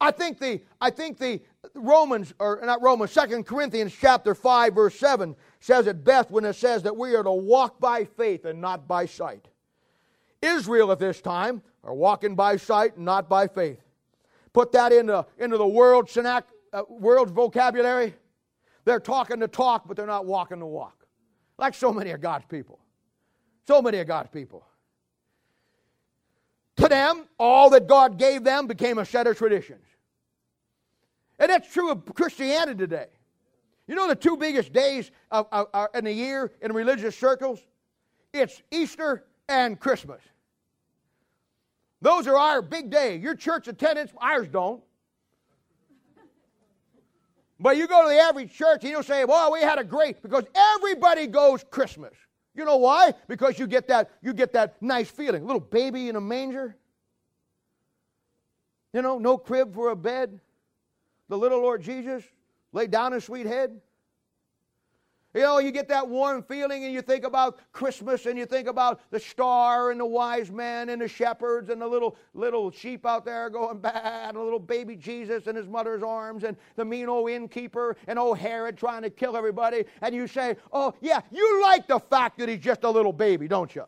I think the, I think the Romans, or not Romans, Second Corinthians chapter 5, verse 7 says it best when it says that we are to walk by faith and not by sight. Israel at this time are walking by sight and not by faith. Put that into, into the world, uh, world's vocabulary. They're talking the talk, but they're not walking the walk. Like so many of God's people. So many of God's people. To them, all that God gave them became a set of traditions. And that's true of Christianity today. You know the two biggest days of, of, of, in the year in religious circles? It's Easter and Christmas. Those are our big day. Your church attendance, ours don't. But you go to the average church and you'll say, well, we had a great, because everybody goes Christmas. You know why? Because you get that, you get that nice feeling. Little baby in a manger. You know, no crib for a bed. The little Lord Jesus laid down his sweet head. You know, you get that warm feeling and you think about Christmas and you think about the star and the wise men and the shepherds and the little little sheep out there going *laughs* bad and a little baby Jesus in his mother's arms and the mean old innkeeper and old Herod trying to kill everybody. And you say, oh, yeah, you like the fact that he's just a little baby, don't you?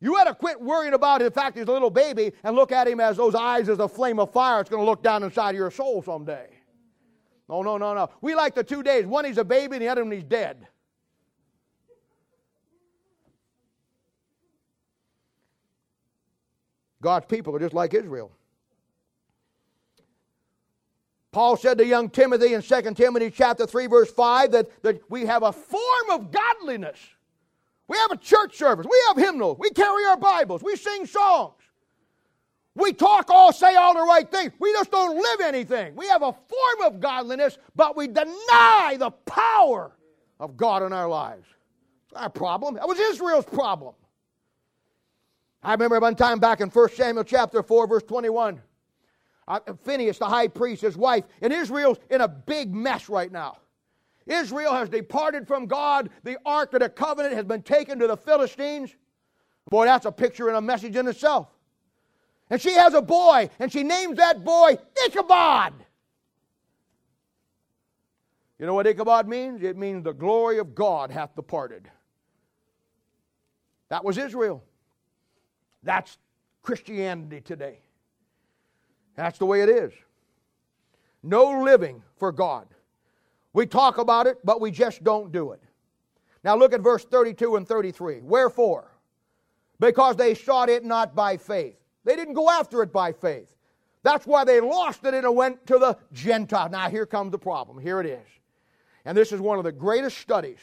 You ought to quit worrying about the fact he's a little baby and look at him as those eyes as a flame of fire. It's going to look down inside of your soul someday. No, no, no, no. We like the two days. One he's a baby and the other one he's dead. God's people are just like Israel. Paul said to young Timothy in 2 Timothy chapter 3 verse 5 that, that we have a form of godliness. We have a church service. We have hymnals. We carry our Bibles. We sing songs. We talk all, say all the right things. We just don't live anything. We have a form of godliness, but we deny the power of God in our lives. Our problem. That was Israel's problem. I remember one time back in 1 Samuel chapter 4, verse 21. Uh, Phineas, the high priest, his wife, and Israel's in a big mess right now. Israel has departed from God. The Ark of the Covenant has been taken to the Philistines. Boy, that's a picture and a message in itself. And she has a boy, and she names that boy Ichabod. You know what Ichabod means? It means the glory of God hath departed. That was Israel. That's Christianity today. That's the way it is. No living for God. We talk about it, but we just don't do it. Now look at verse 32 and 33. Wherefore? Because they sought it not by faith. They didn't go after it by faith. That's why they lost it and it went to the Gentile. Now, here comes the problem. Here it is. And this is one of the greatest studies.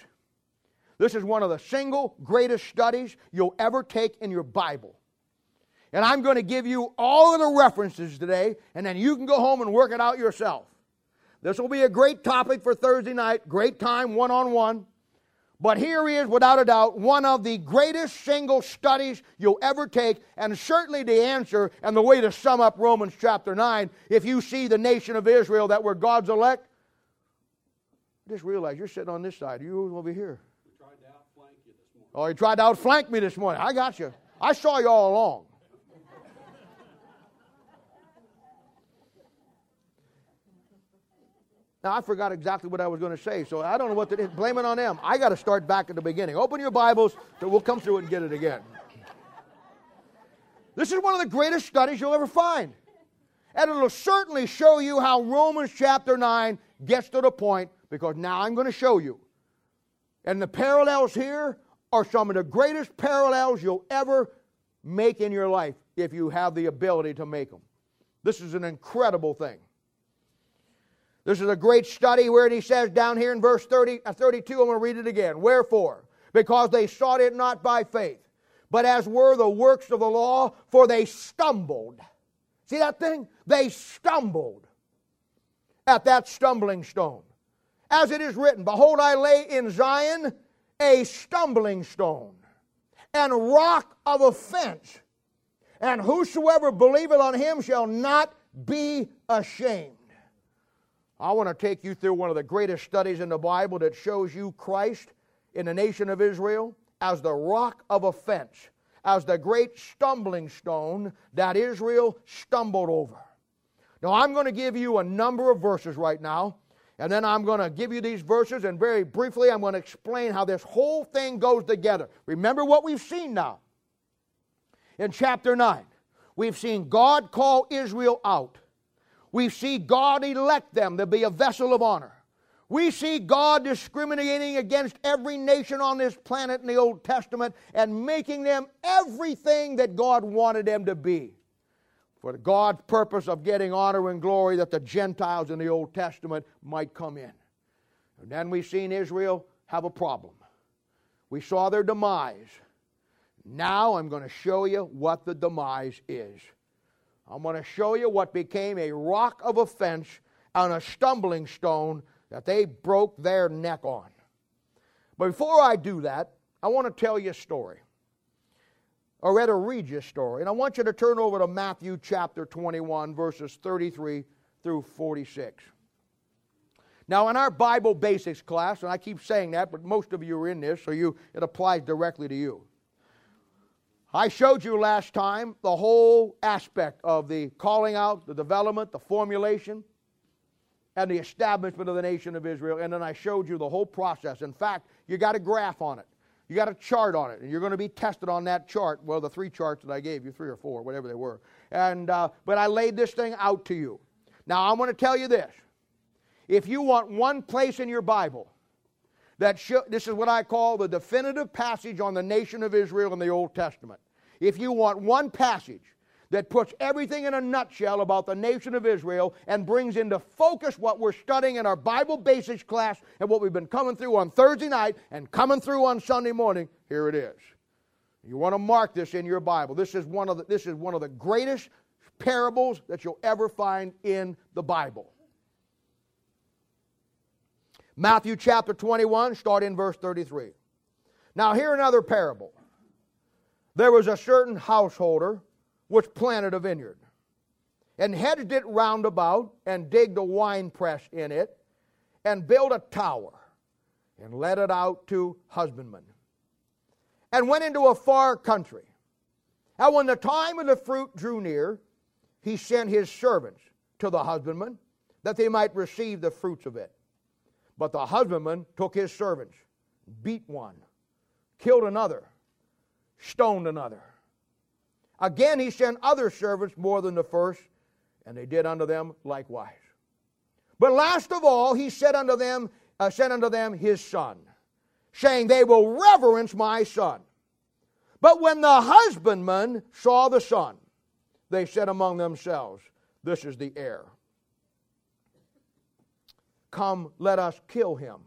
This is one of the single greatest studies you'll ever take in your Bible. And I'm going to give you all of the references today, and then you can go home and work it out yourself. This will be a great topic for Thursday night, great time one on one. But here is, without a doubt, one of the greatest single studies you'll ever take, and certainly the answer and the way to sum up Romans chapter 9. If you see the nation of Israel that were God's elect, just realize you're sitting on this side, you're over here. Tried to outflank you this morning. Oh, he tried to outflank me this morning. I got you. I saw you all along. Now, I forgot exactly what I was going to say, so I don't know what to. Blame it on them. I got to start back at the beginning. Open your Bibles, so we'll come through it and get it again. This is one of the greatest studies you'll ever find. And it'll certainly show you how Romans chapter 9 gets to the point, because now I'm going to show you. And the parallels here are some of the greatest parallels you'll ever make in your life if you have the ability to make them. This is an incredible thing. This is a great study where he says down here in verse 30, uh, 32, I'm going to read it again. Wherefore? Because they sought it not by faith, but as were the works of the law, for they stumbled. See that thing? They stumbled at that stumbling stone. As it is written, Behold, I lay in Zion a stumbling stone and rock of offense, and whosoever believeth on him shall not be ashamed. I want to take you through one of the greatest studies in the Bible that shows you Christ in the nation of Israel as the rock of offense, as the great stumbling stone that Israel stumbled over. Now, I'm going to give you a number of verses right now, and then I'm going to give you these verses, and very briefly, I'm going to explain how this whole thing goes together. Remember what we've seen now. In chapter 9, we've seen God call Israel out we see God elect them to be a vessel of honor. We see God discriminating against every nation on this planet in the Old Testament and making them everything that God wanted them to be. For God's purpose of getting honor and glory that the Gentiles in the Old Testament might come in. And then we've seen Israel have a problem. We saw their demise. Now I'm going to show you what the demise is. I'm going to show you what became a rock of offense and a stumbling stone that they broke their neck on. But before I do that, I want to tell you a story. Or rather, read you a story. And I want you to turn over to Matthew chapter 21, verses 33 through 46. Now, in our Bible basics class, and I keep saying that, but most of you are in this, so you, it applies directly to you. I showed you last time the whole aspect of the calling out, the development, the formulation, and the establishment of the nation of Israel. And then I showed you the whole process. In fact, you got a graph on it, you got a chart on it, and you're going to be tested on that chart. Well, the three charts that I gave you, three or four, whatever they were. And uh, but I laid this thing out to you. Now I'm going to tell you this: if you want one place in your Bible that show, this is what I call the definitive passage on the nation of Israel in the Old Testament. If you want one passage that puts everything in a nutshell about the nation of Israel and brings into focus what we're studying in our Bible basics class and what we've been coming through on Thursday night and coming through on Sunday morning, here it is. You want to mark this in your Bible. This is one of the, this is one of the greatest parables that you'll ever find in the Bible. Matthew chapter 21, start in verse 33. Now, hear another parable. There was a certain householder which planted a vineyard, and hedged it round about, and digged a wine press in it, and built a tower, and let it out to husbandmen, and went into a far country. And when the time of the fruit drew near, he sent his servants to the husbandmen that they might receive the fruits of it. But the husbandman took his servants, beat one, killed another, stoned another. Again, he sent other servants more than the first, and they did unto them likewise. But last of all, he said unto them, uh, sent unto them his son, saying, They will reverence my son. But when the husbandmen saw the son, they said among themselves, This is the heir. Come, let us kill him,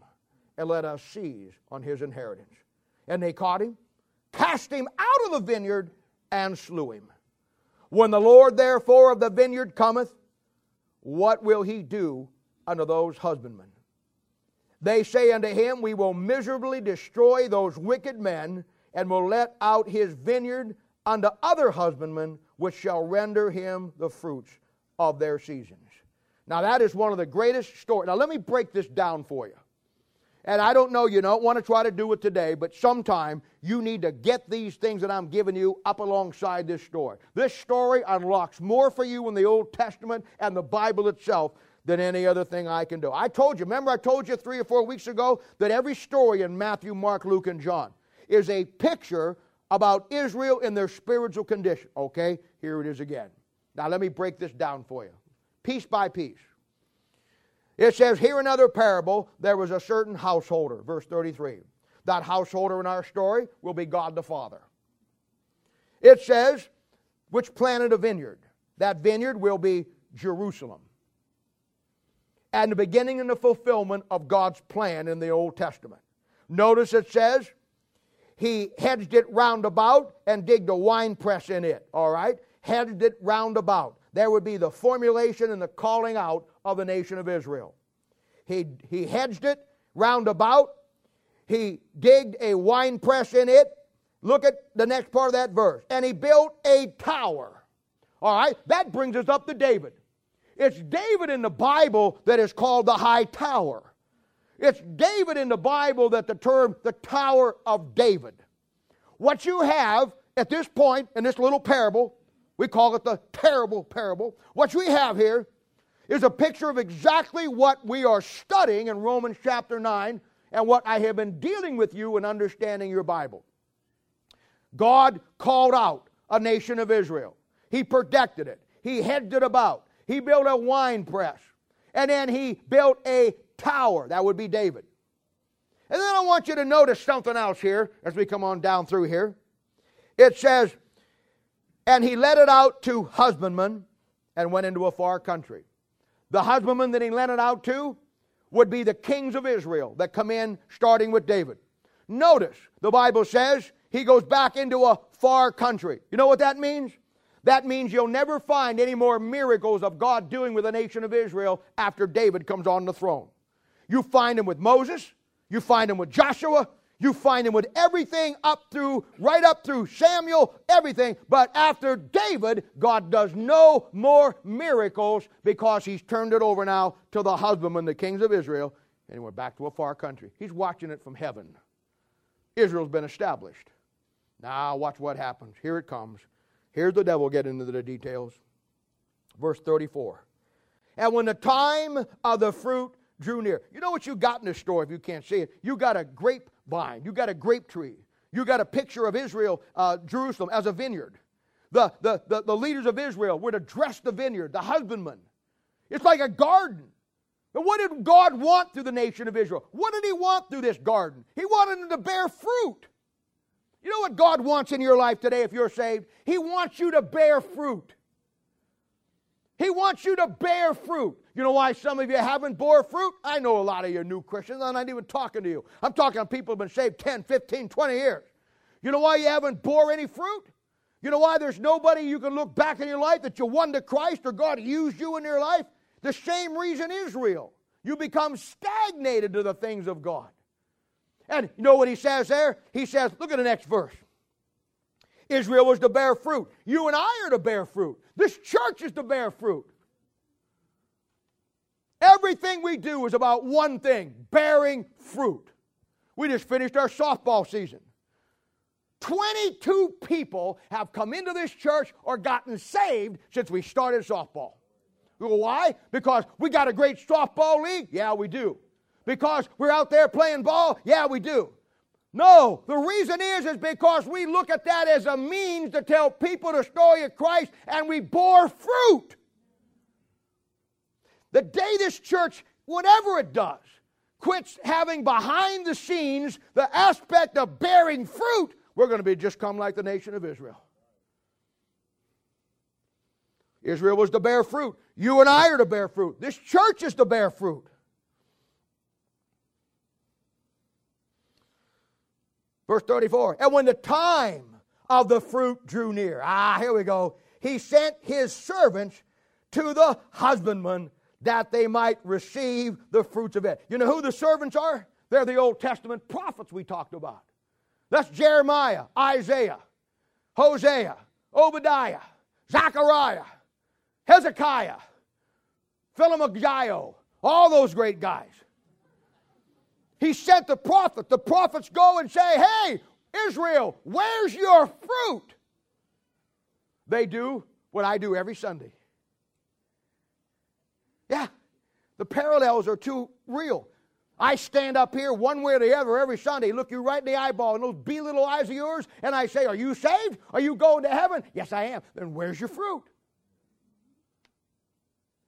and let us seize on his inheritance. And they caught him, cast him out of the vineyard, and slew him. When the Lord therefore of the vineyard cometh, what will he do unto those husbandmen? They say unto him, We will miserably destroy those wicked men, and will let out his vineyard unto other husbandmen, which shall render him the fruits of their seasons. Now, that is one of the greatest stories. Now, let me break this down for you. And I don't know, you don't want to try to do it today, but sometime you need to get these things that I'm giving you up alongside this story. This story unlocks more for you in the Old Testament and the Bible itself than any other thing I can do. I told you, remember I told you three or four weeks ago that every story in Matthew, Mark, Luke, and John is a picture about Israel in their spiritual condition. Okay, here it is again. Now let me break this down for you piece by piece. It says, Here another parable, there was a certain householder, verse 33. That householder in our story will be God the Father. It says, which planted a vineyard. That vineyard will be Jerusalem. And the beginning and the fulfillment of God's plan in the Old Testament. Notice it says, he hedged it round about and digged a wine press in it. All right? Hedged it round about there would be the formulation and the calling out of the nation of Israel. He, he hedged it round about. He digged a wine press in it. Look at the next part of that verse. And he built a tower. All right, that brings us up to David. It's David in the Bible that is called the high tower. It's David in the Bible that the term the Tower of David. What you have at this point in this little parable we call it the terrible parable. What we have here is a picture of exactly what we are studying in Romans chapter 9 and what I have been dealing with you in understanding your Bible. God called out a nation of Israel. He protected it. He hedged it about. He built a wine press. And then he built a tower. That would be David. And then I want you to notice something else here as we come on down through here. It says, And he let it out to husbandmen and went into a far country. The husbandmen that he lent it out to would be the kings of Israel that come in starting with David. Notice the Bible says he goes back into a far country. You know what that means? That means you'll never find any more miracles of God doing with the nation of Israel after David comes on the throne. You find him with Moses, you find him with Joshua, you find him with everything up through, right up through Samuel, everything. But after David, God does no more miracles because he's turned it over now to the husbandmen, the kings of Israel, and we're back to a far country. He's watching it from heaven. Israel's been established. Now, watch what happens. Here it comes. Here's the devil getting into the details. Verse 34. And when the time of the fruit drew near. You know what you got in this story if you can't see it? You got a grapevine, you got a grape tree, you got a picture of Israel, uh, Jerusalem, as a vineyard. The, the, the, the leaders of Israel were to dress the vineyard, the husbandman. It's like a garden. But what did God want through the nation of Israel? What did He want through this garden? He wanted them to bear fruit. You know what God wants in your life today if you're saved? He wants you to bear fruit. He wants you to bear fruit. You know why some of you haven't bore fruit? I know a lot of you new Christians. I'm not even talking to you. I'm talking to people who've been saved 10, 15, 20 years. You know why you haven't bore any fruit? You know why there's nobody you can look back in your life that you won to Christ or God used you in your life? The same reason Israel. You become stagnated to the things of God. And you know what he says there? He says, look at the next verse. Israel was to bear fruit. You and I are to bear fruit. This church is to bear fruit. Everything we do is about one thing bearing fruit. We just finished our softball season. 22 people have come into this church or gotten saved since we started softball. Why? Because we got a great softball league? Yeah, we do. Because we're out there playing ball? Yeah, we do. No, the reason is is because we look at that as a means to tell people the story of Christ and we bore fruit. The day this church, whatever it does, quits having behind the scenes the aspect of bearing fruit, we're going to be just come like the nation of Israel. Israel was to bear fruit. You and I are to bear fruit. This church is to bear fruit. Verse 34 And when the time of the fruit drew near, ah, here we go, he sent his servants to the husbandman that they might receive the fruits of it. You know who the servants are? They're the Old Testament prophets we talked about. That's Jeremiah, Isaiah, Hosea, Obadiah, Zechariah, Hezekiah, Philemon, all those great guys. He sent the prophet. The prophets go and say, Hey, Israel, where's your fruit? They do what I do every Sunday. Yeah, the parallels are too real. I stand up here one way or the other every Sunday, look you right in the eyeball in those bee little eyes of yours, and I say, Are you saved? Are you going to heaven? Yes, I am. Then where's your fruit?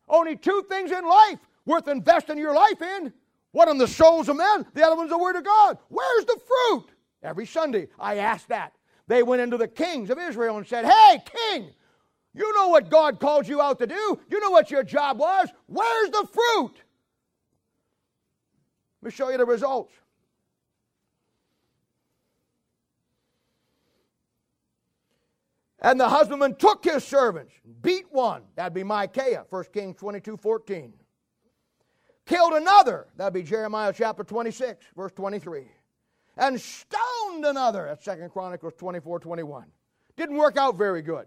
Only two things in life worth investing your life in of them, the souls of men, the other one's the Word of God. Where's the fruit? Every Sunday, I ask that. They went into the kings of Israel and said, Hey, king, you know what God called you out to do. You know what your job was. Where's the fruit? Let me show you the results. And the husbandman took his servants, beat one. That'd be Micaiah, 1 Kings 22 14 killed another. That'd be Jeremiah chapter 26, verse 23. And stoned another. That's Second Chronicles 24, 21. Didn't work out very good.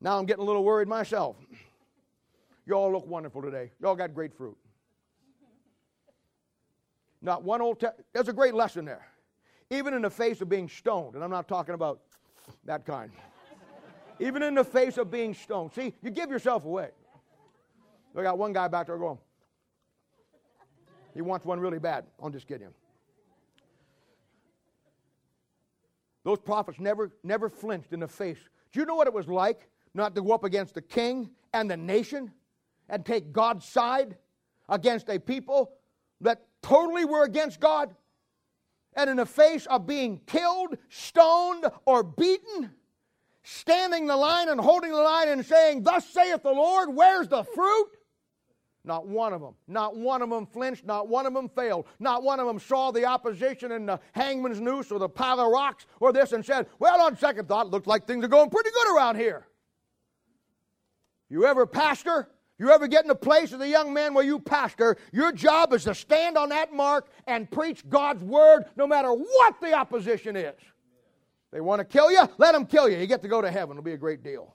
Now I'm getting a little worried myself. Y'all look wonderful today. Y'all got great fruit. Not one old, te- there's a great lesson there. Even in the face of being stoned, and I'm not talking about that kind. Even in the face of being stoned. See, you give yourself away. I got one guy back there going, he wants one really bad. I'm just kidding. Those prophets never, never flinched in the face. Do you know what it was like not to go up against the king and the nation and take God's side? against a people that totally were against God, and in the face of being killed, stoned, or beaten, standing the line and holding the line and saying, Thus saith the Lord, where's the fruit? Not one of them. Not one of them flinched. Not one of them failed. Not one of them saw the opposition in the hangman's noose or the pile of rocks or this and said, Well, on second thought, it looks like things are going pretty good around here. You ever pastor? You ever get in a place as a young man where you pastor, your job is to stand on that mark and preach God's word no matter what the opposition is. They want to kill you? Let them kill you. You get to go to heaven. It'll be a great deal.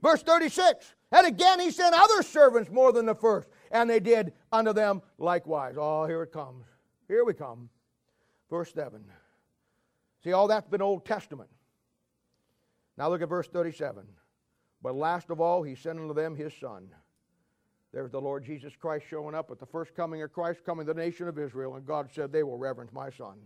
Verse 36 And again he sent other servants more than the first, and they did unto them likewise. Oh, here it comes. Here we come. Verse 7. See, all that's been Old Testament. Now look at verse 37. But last of all, he sent unto them his son. There's the Lord Jesus Christ showing up at the first coming of Christ, coming to the nation of Israel, and God said, They will reverence my son.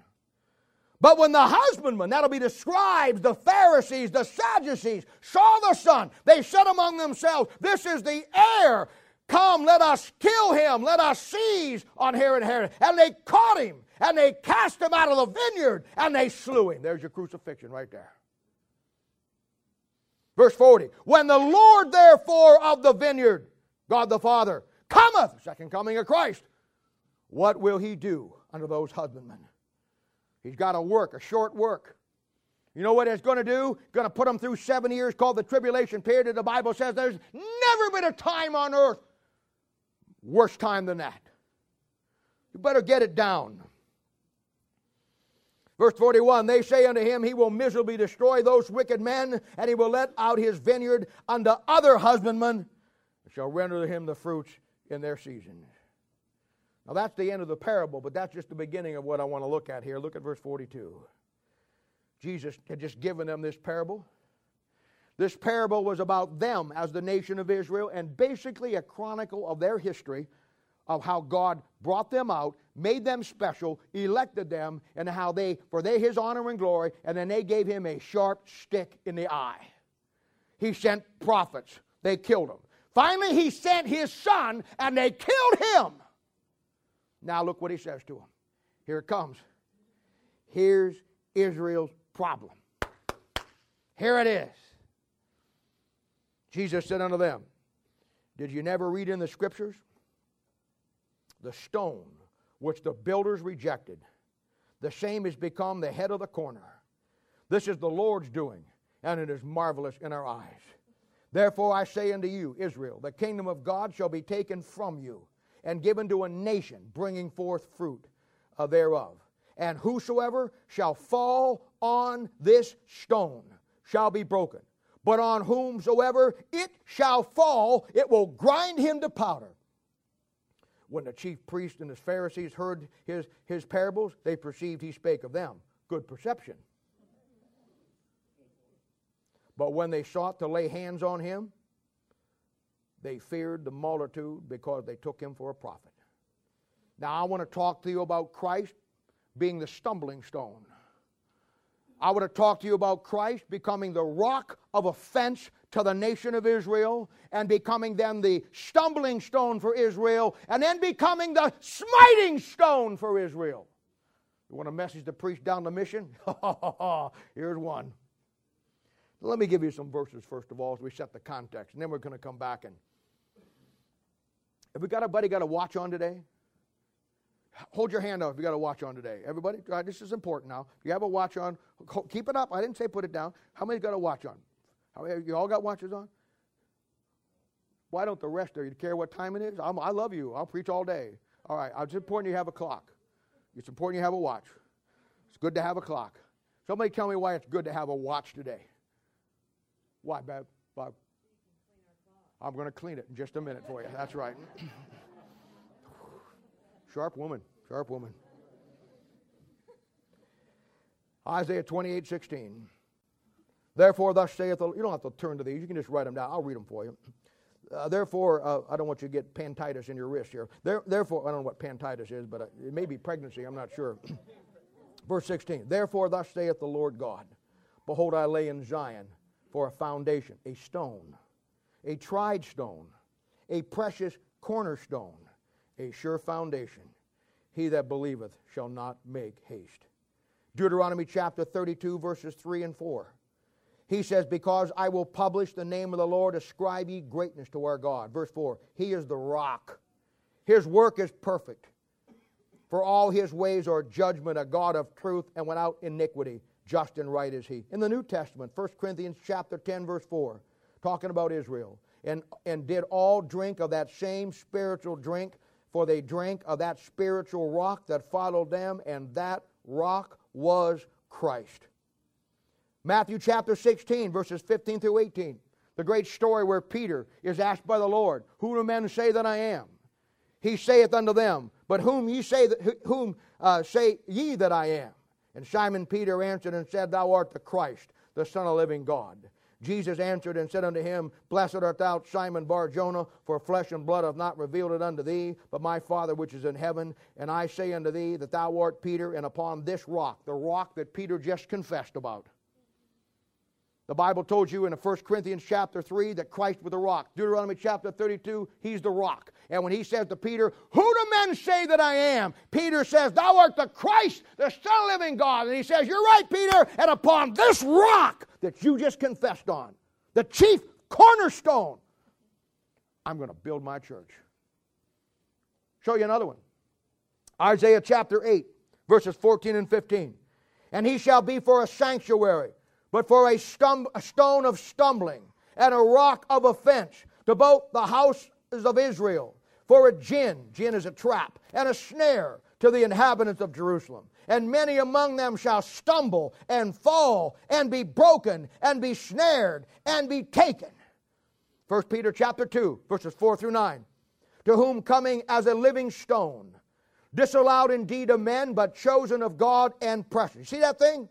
But when the husbandmen, that'll be the scribes, the Pharisees, the Sadducees, saw the son, they said among themselves, This is the heir. Come, let us kill him. Let us seize on Herod and Herod. And they caught him, and they cast him out of the vineyard, and they slew him. There's your crucifixion right there. Verse 40 When the Lord, therefore, of the vineyard, God the Father, cometh, second coming of Christ, what will he do unto those husbandmen? He's got a work, a short work. You know what he's going to do? Going to put them through seven years called the tribulation period. And the Bible says there's never been a time on earth worse time than that. You better get it down. Verse 41 They say unto him, He will miserably destroy those wicked men, and he will let out his vineyard unto other husbandmen, and shall render him the fruits in their season. Now that's the end of the parable, but that's just the beginning of what I want to look at here. Look at verse 42. Jesus had just given them this parable. This parable was about them as the nation of Israel and basically a chronicle of their history of how God brought them out, made them special, elected them, and how they, for they his honor and glory, and then they gave him a sharp stick in the eye. He sent prophets, they killed him. Finally, he sent his son, and they killed him. Now, look what he says to them. Here it comes. Here's Israel's problem. Here it is. Jesus said unto them, Did you never read in the scriptures? the stone which the builders rejected, the same has become the head of the corner. This is the Lord's doing, and it is marvelous in our eyes. Therefore I say unto you, Israel, the kingdom of God shall be taken from you and given to a nation bringing forth fruit uh, thereof. And whosoever shall fall on this stone shall be broken. But on whomsoever it shall fall, it will grind him to powder. When the chief priest and his Pharisees heard his, his parables, they perceived he spake of them. Good perception. But when they sought to lay hands on him, they feared the multitude because they took him for a prophet. Now, I want to talk to you about Christ being the stumbling stone. I want to talk to you about Christ becoming the rock of offense to the nation of Israel and becoming then the stumbling stone for Israel and then becoming the smiting stone for Israel. You want a message to preach down the mission? *laughs* Here's one. Let me give you some verses first of all as we set the context, and then we're going to come back and. Have we got everybody got a watch on today? Hold your hand up if you got a watch on today. Everybody, this is important now. If you have a watch on, keep it up. I didn't say put it down. How many got a watch on? How many, you all got watches on? Why don't the rest of you care what time it is? I'm, I love you. I'll preach all day. All right, it's important you have a clock. It's important you have a watch. It's good to have a clock. Somebody tell me why it's good to have a watch today. Why? Bob? I'm going to clean it in just a minute for you. That's right. *clears throat* Sharp woman. Sharp woman. Isaiah 28 16. Therefore, thus saith the You don't have to turn to these. You can just write them down. I'll read them for you. Uh, therefore, uh, I don't want you to get pantitis in your wrist here. There, therefore, I don't know what pantitis is, but uh, it may be pregnancy. I'm not sure. *clears throat* Verse 16. Therefore, thus saith the Lord God Behold, I lay in Zion for a foundation, a stone, a tried stone, a precious cornerstone, a sure foundation. He that believeth shall not make haste. Deuteronomy chapter 32, verses 3 and 4. He says, Because I will publish the name of the Lord, ascribe ye greatness to our God. Verse 4 He is the rock. His work is perfect. For all his ways are judgment, a God of truth, and without iniquity. Just and right is he. In the New Testament, 1 Corinthians chapter 10, verse 4, talking about Israel, and, and did all drink of that same spiritual drink, for they drank of that spiritual rock that followed them, and that rock was Christ. Matthew chapter 16, verses 15 through 18. The great story where Peter is asked by the Lord, Who do men say that I am? He saith unto them, But whom ye say that, whom uh, say ye that I am? And Simon Peter answered and said, Thou art the Christ, the Son of the living God. Jesus answered and said unto him, Blessed art thou, Simon Bar Jonah, for flesh and blood hath not revealed it unto thee, but my Father which is in heaven. And I say unto thee that thou art Peter, and upon this rock, the rock that Peter just confessed about, the Bible told you in 1 Corinthians chapter 3 that Christ was the rock. Deuteronomy chapter 32, he's the rock. And when he says to Peter, Who do men say that I am? Peter says, Thou art the Christ, the Son of the living God. And he says, You're right, Peter. And upon this rock that you just confessed on, the chief cornerstone, I'm going to build my church. Show you another one. Isaiah chapter 8, verses 14 and 15. And he shall be for a sanctuary but for a, stum- a stone of stumbling and a rock of offense to both the houses of Israel, for a gin, gin is a trap, and a snare to the inhabitants of Jerusalem. And many among them shall stumble and fall and be broken and be snared and be taken. 1 Peter chapter 2, verses 4 through 9. To whom coming as a living stone, disallowed indeed of men, but chosen of God and precious. See that thing?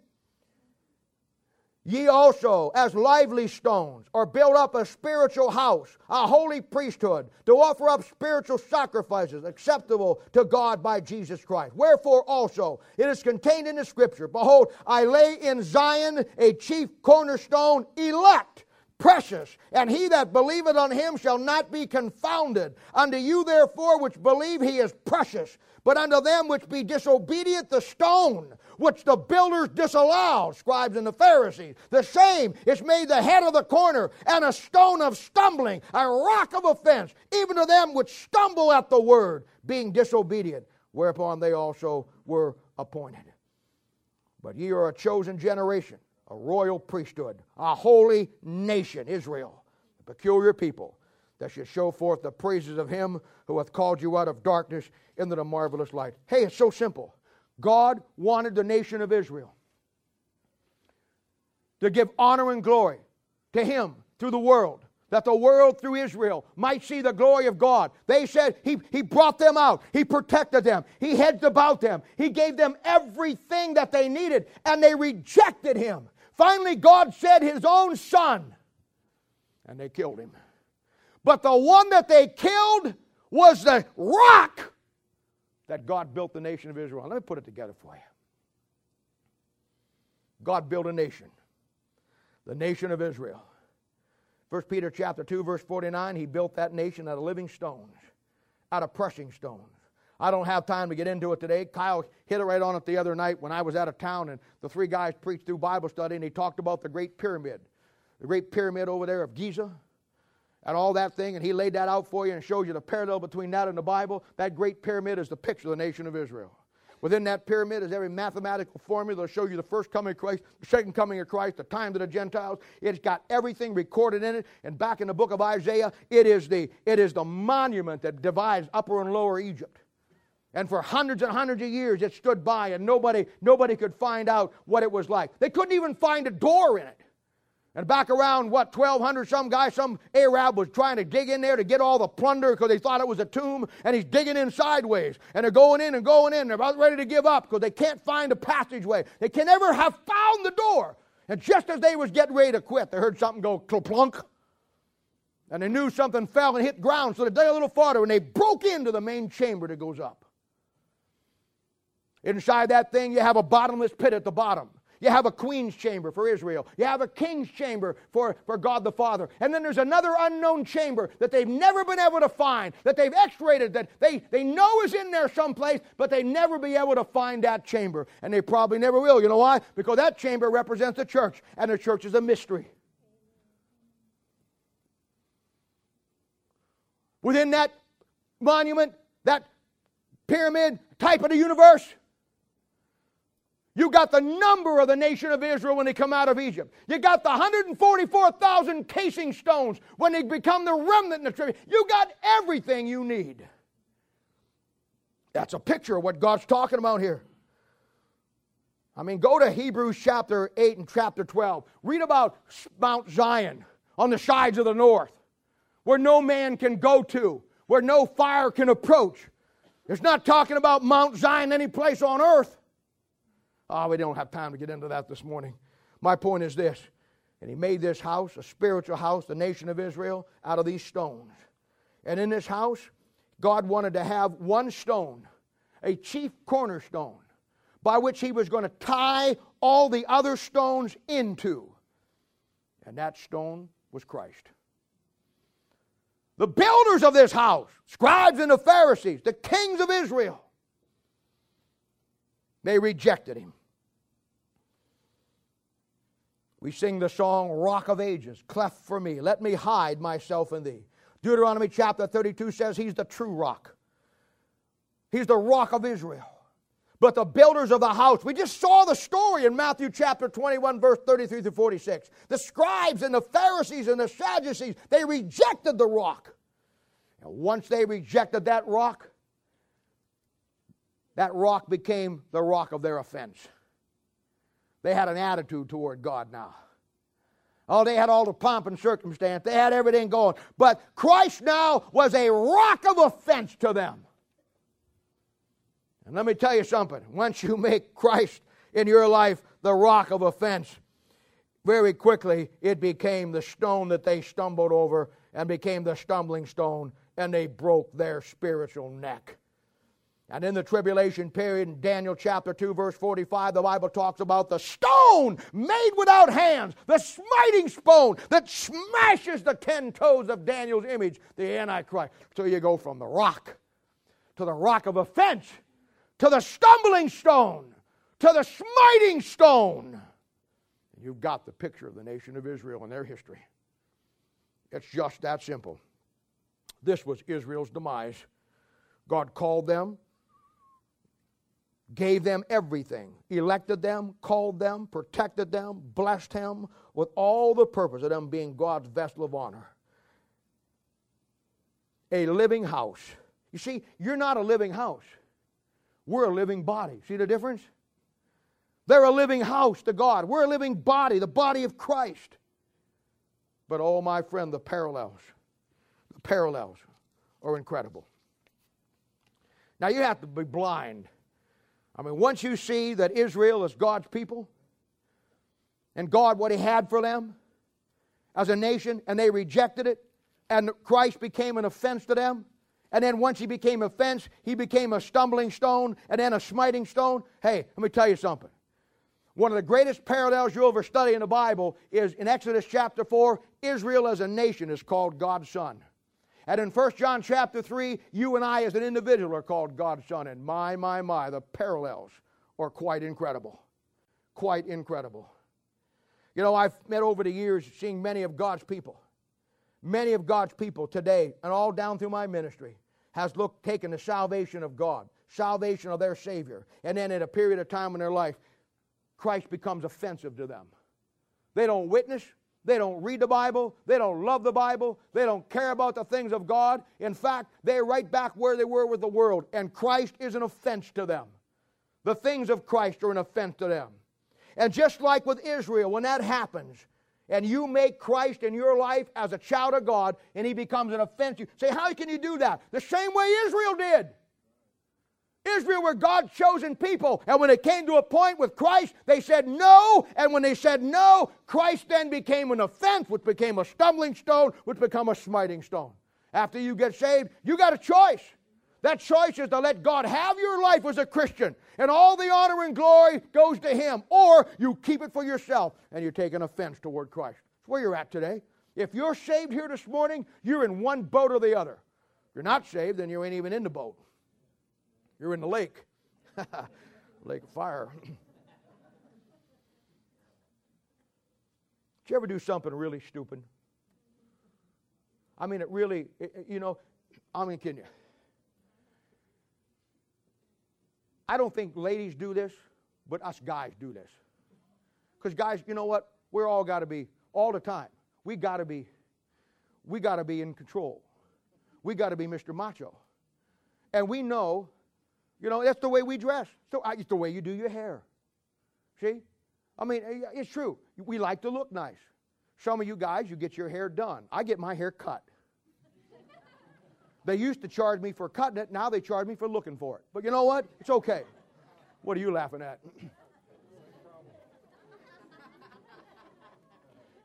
Ye also, as lively stones, are built up a spiritual house, a holy priesthood, to offer up spiritual sacrifices acceptable to God by Jesus Christ. Wherefore also it is contained in the Scripture Behold, I lay in Zion a chief cornerstone, elect, precious, and he that believeth on him shall not be confounded. Unto you, therefore, which believe, he is precious. But unto them which be disobedient, the stone which the builders disallowed, scribes and the Pharisees. The same is made the head of the corner and a stone of stumbling, a rock of offense, even to them which stumble at the word, being disobedient, whereupon they also were appointed. But ye are a chosen generation, a royal priesthood, a holy nation, Israel, a peculiar people that should show forth the praises of him who hath called you out of darkness into the marvelous light. Hey, it's so simple. God wanted the nation of Israel to give honor and glory to Him through the world, that the world through Israel might see the glory of God. They said He, he brought them out, He protected them, He hedged about them, He gave them everything that they needed, and they rejected Him. Finally, God said His own Son, and they killed Him. But the one that they killed was the rock that God built the nation of Israel. Let me put it together for you. God built a nation, the nation of Israel. 1 Peter chapter 2, verse 49, he built that nation out of living stones, out of pressing stones. I don't have time to get into it today. Kyle hit it right on it the other night when I was out of town, and the three guys preached through Bible study, and he talked about the Great Pyramid, the Great Pyramid over there of Giza and all that thing, and he laid that out for you and shows you the parallel between that and the Bible. That great pyramid is the picture of the nation of Israel. Within that pyramid is every mathematical formula to show you the first coming of Christ, the second coming of Christ, the time of the Gentiles. It's got everything recorded in it. And back in the book of Isaiah, it is the, it is the monument that divides upper and lower Egypt. And for hundreds and hundreds of years, it stood by, and nobody, nobody could find out what it was like. They couldn't even find a door in it. And back around, what, 1200, some guy, some Arab was trying to dig in there to get all the plunder because they thought it was a tomb, and he's digging in sideways. And they're going in and going in. They're about ready to give up because they can't find a passageway. They can never have found the door. And just as they was getting ready to quit, they heard something go plunk. And they knew something fell and hit ground, so they dug a little farther, and they broke into the main chamber that goes up. Inside that thing, you have a bottomless pit at the bottom. You have a queen's chamber for Israel. You have a king's chamber for, for God the Father. And then there's another unknown chamber that they've never been able to find, that they've x-rated, that they, they know is in there someplace, but they never be able to find that chamber. And they probably never will. You know why? Because that chamber represents the church, and the church is a mystery. Within that monument, that pyramid type of the universe, you got the number of the nation of Israel when they come out of Egypt. You got the 144,000 casing stones when they become the remnant in the tribute. You got everything you need. That's a picture of what God's talking about here. I mean, go to Hebrews chapter 8 and chapter 12. Read about Mount Zion on the sides of the north, where no man can go to, where no fire can approach. It's not talking about Mount Zion any place on earth. Oh, we don't have time to get into that this morning. My point is this. And he made this house, a spiritual house, the nation of Israel, out of these stones. And in this house, God wanted to have one stone, a chief cornerstone, by which he was going to tie all the other stones into. And that stone was Christ. The builders of this house, scribes and the Pharisees, the kings of Israel, they rejected him. We sing the song, Rock of Ages, cleft for me. Let me hide myself in thee. Deuteronomy chapter 32 says he's the true rock. He's the rock of Israel. But the builders of the house, we just saw the story in Matthew chapter 21, verse 33 through 46. The scribes and the Pharisees and the Sadducees, they rejected the rock. And once they rejected that rock, that rock became the rock of their offense. They had an attitude toward God now. Oh, they had all the pomp and circumstance. They had everything going. But Christ now was a rock of offense to them. And let me tell you something. Once you make Christ in your life the rock of offense, very quickly it became the stone that they stumbled over and became the stumbling stone, and they broke their spiritual neck. And in the tribulation period, in Daniel chapter 2, verse 45, the Bible talks about the stone made without hands, the smiting stone that smashes the ten toes of Daniel's image, the Antichrist. So you go from the rock to the rock of offense to the stumbling stone to the smiting stone. You've got the picture of the nation of Israel and their history. It's just that simple. This was Israel's demise. God called them, gave them everything, elected them, called them, protected them, blessed them with all the purpose of them being God's vessel of honor. A living house. You see, you're not a living house. We're a living body. See the difference? They're a living house to God. We're a living body, the body of Christ. But oh, my friend, the parallels, the parallels are incredible. Now, you have to be blind I mean, once you see that Israel is God's people and God, what He had for them as a nation, and they rejected it, and Christ became an offense to them, and then once He became offense, He became a stumbling stone and then a smiting stone. Hey, let me tell you something. One of the greatest parallels you'll ever study in the Bible is in Exodus chapter 4 Israel as a nation is called God's son. And in 1 John chapter 3, you and I as an individual are called God's son. And my, my, my, the parallels are quite incredible. Quite incredible. You know, I've met over the years seeing many of God's people. Many of God's people today, and all down through my ministry, has looked, taken the salvation of God, salvation of their Savior, and then in a period of time in their life, Christ becomes offensive to them. They don't witness, they don't read the Bible. They don't love the Bible. They don't care about the things of God. In fact, they're right back where they were with the world, and Christ is an offense to them. The things of Christ are an offense to them. And just like with Israel, when that happens, and you make Christ in your life as a child of God, and he becomes an offense to you, say, How can you do that? The same way Israel did. Israel were God's chosen people. And when it came to a point with Christ, they said no. And when they said no, Christ then became an offense, which became a stumbling stone, which became a smiting stone. After you get saved, you got a choice. That choice is to let God have your life as a Christian, and all the honor and glory goes to Him, or you keep it for yourself and you're taking offense toward Christ. That's where you're at today. If you're saved here this morning, you're in one boat or the other. If you're not saved, then you ain't even in the boat. You're in the lake. *laughs* lake of fire. *clears throat* Did you ever do something really stupid? I mean, it really, it, you know, I mean, can you? I don't think ladies do this, but us guys do this. Because guys, you know what? We're all got to be all the time. We got to be, we got to be in control. We got to be Mr. Macho, and we know, you know, that's the way we dress. So it's the way you do your hair. See, I mean, eh, it's true. We like to look nice. Some of you guys, you get your hair done. I get my hair cut. They used to charge me for cutting it, now they charge me for looking for it. But you know what? It's okay. What are you laughing at? *laughs*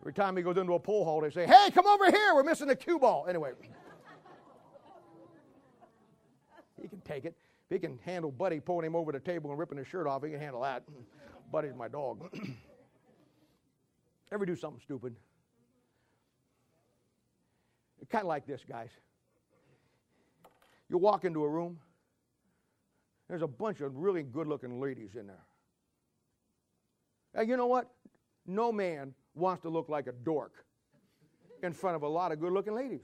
Every time he goes into a pool hall, they say, Hey, come over here, we're missing the cue ball. Anyway, *laughs* he can take it. If he can handle Buddy pulling him over the table and ripping his shirt off, he can handle that. *clears throat* Buddy's my dog. *clears throat* Ever do something stupid? Kind of like this, guys. You walk into a room, there's a bunch of really good looking ladies in there. And you know what? No man wants to look like a dork in front of a lot of good looking ladies.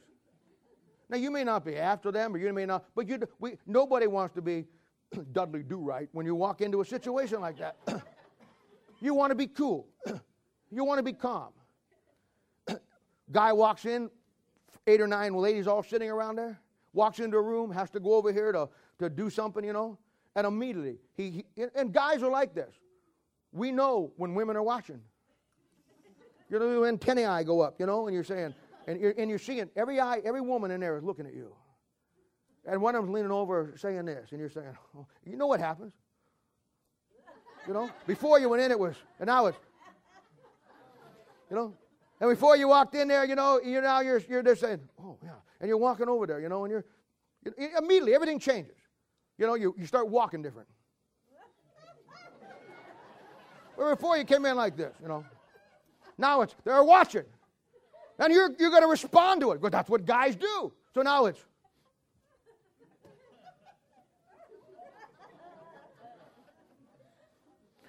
Now, you may not be after them, or you may not, but you, we, nobody wants to be *clears throat* Dudley Do Right when you walk into a situation like that. *clears throat* you want to be cool, *clears throat* you want to be calm. Guy walks in, eight or nine ladies all sitting around there walks into a room, has to go over here to, to do something, you know, and immediately, he, he and guys are like this. We know when women are watching. You know, the antennae go up, you know, and you're saying, and you're, and you're seeing every eye, every woman in there is looking at you. And one of them's leaning over saying this, and you're saying, oh, you know what happens? You know, before you went in, it was, and now it's, you know, and before you walked in there, you know, you now you're you're just saying, oh yeah, and you're walking over there, you know, and you're, you, immediately everything changes. You know, you, you start walking different. Where before you came in like this, you know. Now it's they're watching. And you're you're gonna respond to it, because that's what guys do. So now it's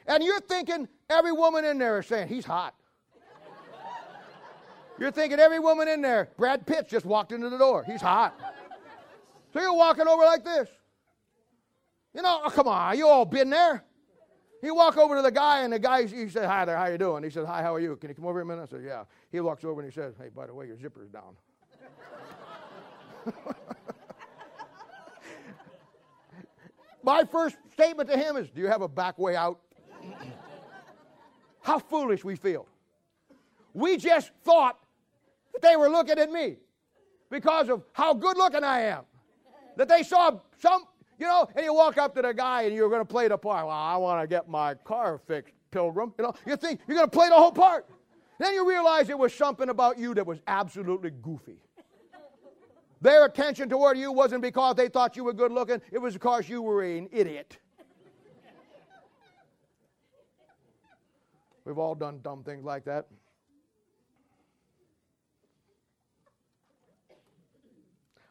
And you're thinking every woman in there is saying, he's hot. You're thinking every woman in there, Brad Pitt just walked into the door. He's hot. So you're walking over like this. You know, oh, come on, you all been there. You walk over to the guy, and the guy, he said, Hi there, how you doing? He said, Hi, how are you? Can you come over here a minute? I said, Yeah. He walks over and he says, Hey, by the way, your zipper's down. *laughs* My first statement to him is, Do you have a back way out? how foolish we feel. We just thought that they were looking at me because of how good looking I am. That they saw some, you know, and you walk up to the guy and you're going to play the part. Well, I want to get my car fixed, pilgrim. You know, you think you're going to play the whole part. Then you realize it was something about you that was absolutely goofy. Their attention toward you wasn't because they thought you were good looking, it was because you were an idiot. We've all done dumb things like that.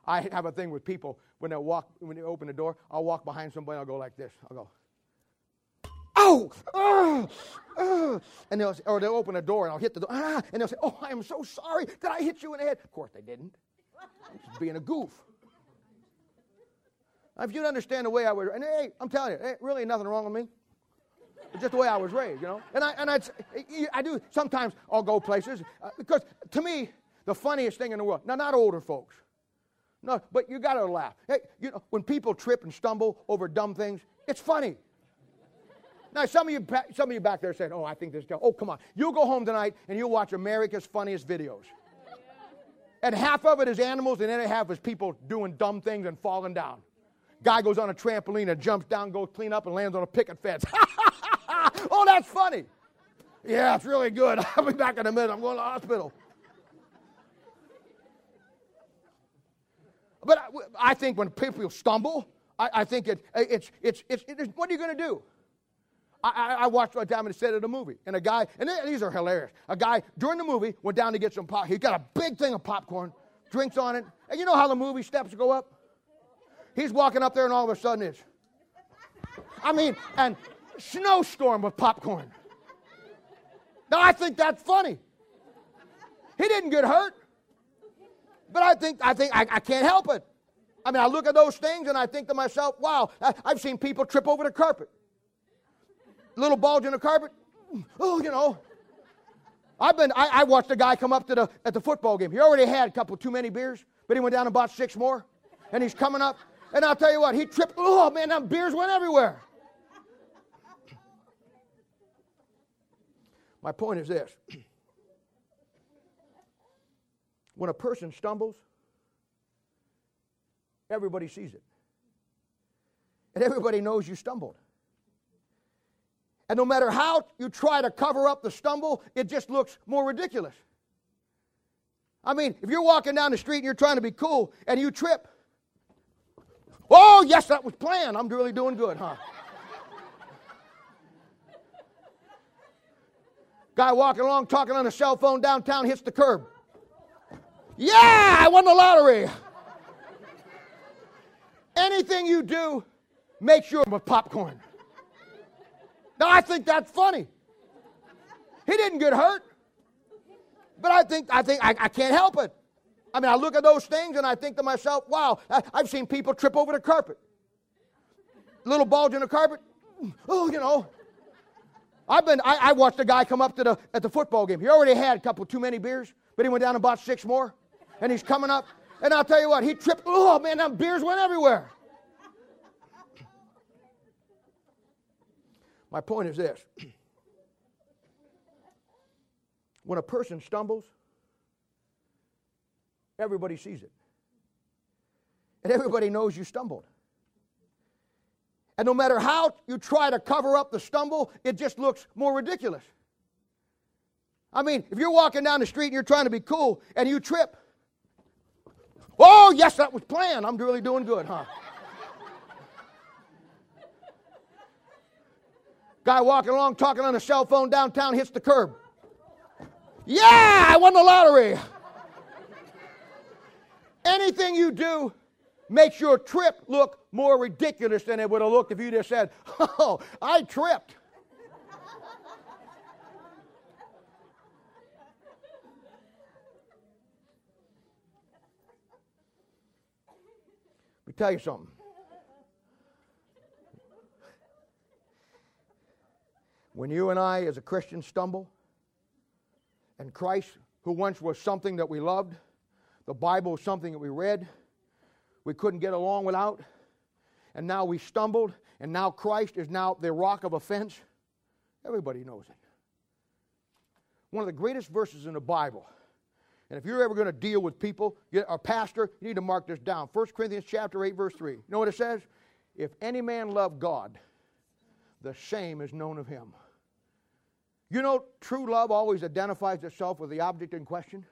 I have a thing with people when they walk when they open the door. I'll walk behind somebody. I'll go like this. I'll go, oh, oh, oh. and they'll or they'll open the door and I'll hit the door. Ah, and they'll say, oh, I am so sorry. Did I hit you in the head? Of course they didn't. I'm just being a goof. If you'd understand the way I was, and hey, I'm telling you, ain't really nothing wrong with me. It's just the way I was raised, you know. And I and I'd, I do sometimes. I'll go places uh, because to me the funniest thing in the world. Now, not older folks. No, but you got to laugh. Hey, you know, when people trip and stumble over dumb things, it's funny. Now, some of you, some of you back there saying, "Oh, I think this." guy." Oh, come on! You'll go home tonight and you'll watch America's funniest videos. And half of it is animals, and the other half is people doing dumb things and falling down. Guy goes on a trampoline and jumps down, goes clean up, and lands on a picket fence. *laughs* oh, that's funny. Yeah, it's really good. *laughs* I'll be back in a minute. I'm going to the hospital. But I, I think when people stumble, I, I think it, it's, it's, it's, it's, what are you going to do? I, I, watched one time and said at a movie, and a guy, and these are hilarious. A guy during the movie went down to get some pop. He got a big thing of popcorn, drinks on it, and you know how the movie steps go up? He's walking up there, and all of a sudden it's, I mean, and snowstorm with popcorn. Now I think that's funny. He didn't get hurt, but I think I think I, I can't help it. I mean, I look at those things and I think to myself, wow, I, I've seen people trip over the carpet. Little bulge in the carpet. Oh, you know. I've been, I, I, watched a guy come up to the, at the football game. He already had a couple too many beers, but he went down and bought six more. And he's coming up. And I'll tell you what, he tripped. Oh, man, them beers went everywhere. My point is this when a person stumbles, everybody sees it. And everybody knows you stumbled. And no matter how you try to cover up the stumble, it just looks more ridiculous. I mean, if you're walking down the street and you're trying to be cool and you trip, oh, yes, that was planned. I'm really doing good, huh? Guy walking along talking on a cell phone downtown hits the curb. Yeah, I won the lottery. Anything you do, make sure with popcorn. Now, I think that's funny. He didn't get hurt, but I think I think I, I can't help it. I mean, I look at those things and I think to myself, wow, I, have seen people trip over the carpet. Little bulge in the carpet. Oh, you know. I've been, I, I, watched a guy come up to the, at the football game. He already had a couple too many beers, but he went down and bought six more. And he's coming up. And I'll tell you what, he tripped. Oh, man, them beers went everywhere. My point is this *clears throat* when a person stumbles, everybody sees it. And everybody knows you stumbled. And no matter how you try to cover up the stumble, it just looks more ridiculous. I mean, if you're walking down the street and you're trying to be cool and you trip, oh, yes, that was planned. I'm really doing good, huh? Guy walking along talking on a cell phone downtown hits the curb. Yeah, I won the lottery. Anything you do makes your trip look more ridiculous than it would have looked if you just said, Oh, I tripped. Me tell you something. When you and I, as a Christian, stumble, and Christ, who once was something that we loved, the Bible was something that we read, we couldn't get along without, and now we stumbled, and now Christ is now the rock of offense, everybody knows it. One of the greatest verses in the Bible. And if you're ever going to deal with people, a pastor, you need to mark this down. 1 Corinthians chapter 8, verse 3. You know what it says? If any man love God, the same is known of him. You know, true love always identifies itself with the object in question.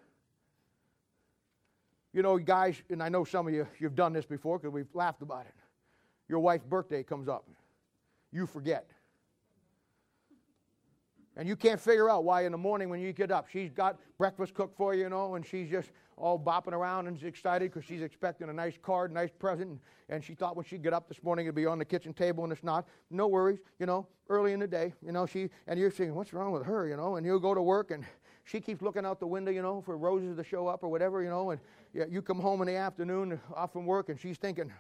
You know, guys, and I know some of you, you've done this before because we've laughed about it. Your wife's birthday comes up. You forget. And you can't figure out why in the morning when you get up, she's got breakfast cooked for you, you know, and she's just all bopping around and excited because she's expecting a nice card, nice present. And she thought when she'd get up this morning it'd be on the kitchen table and it's not. No worries, you know, early in the day, you know, she, and you're saying, what's wrong with her, you know, and you go to work and she keeps looking out the window, you know, for roses to show up or whatever, you know, and you come home in the afternoon off from work and she's thinking,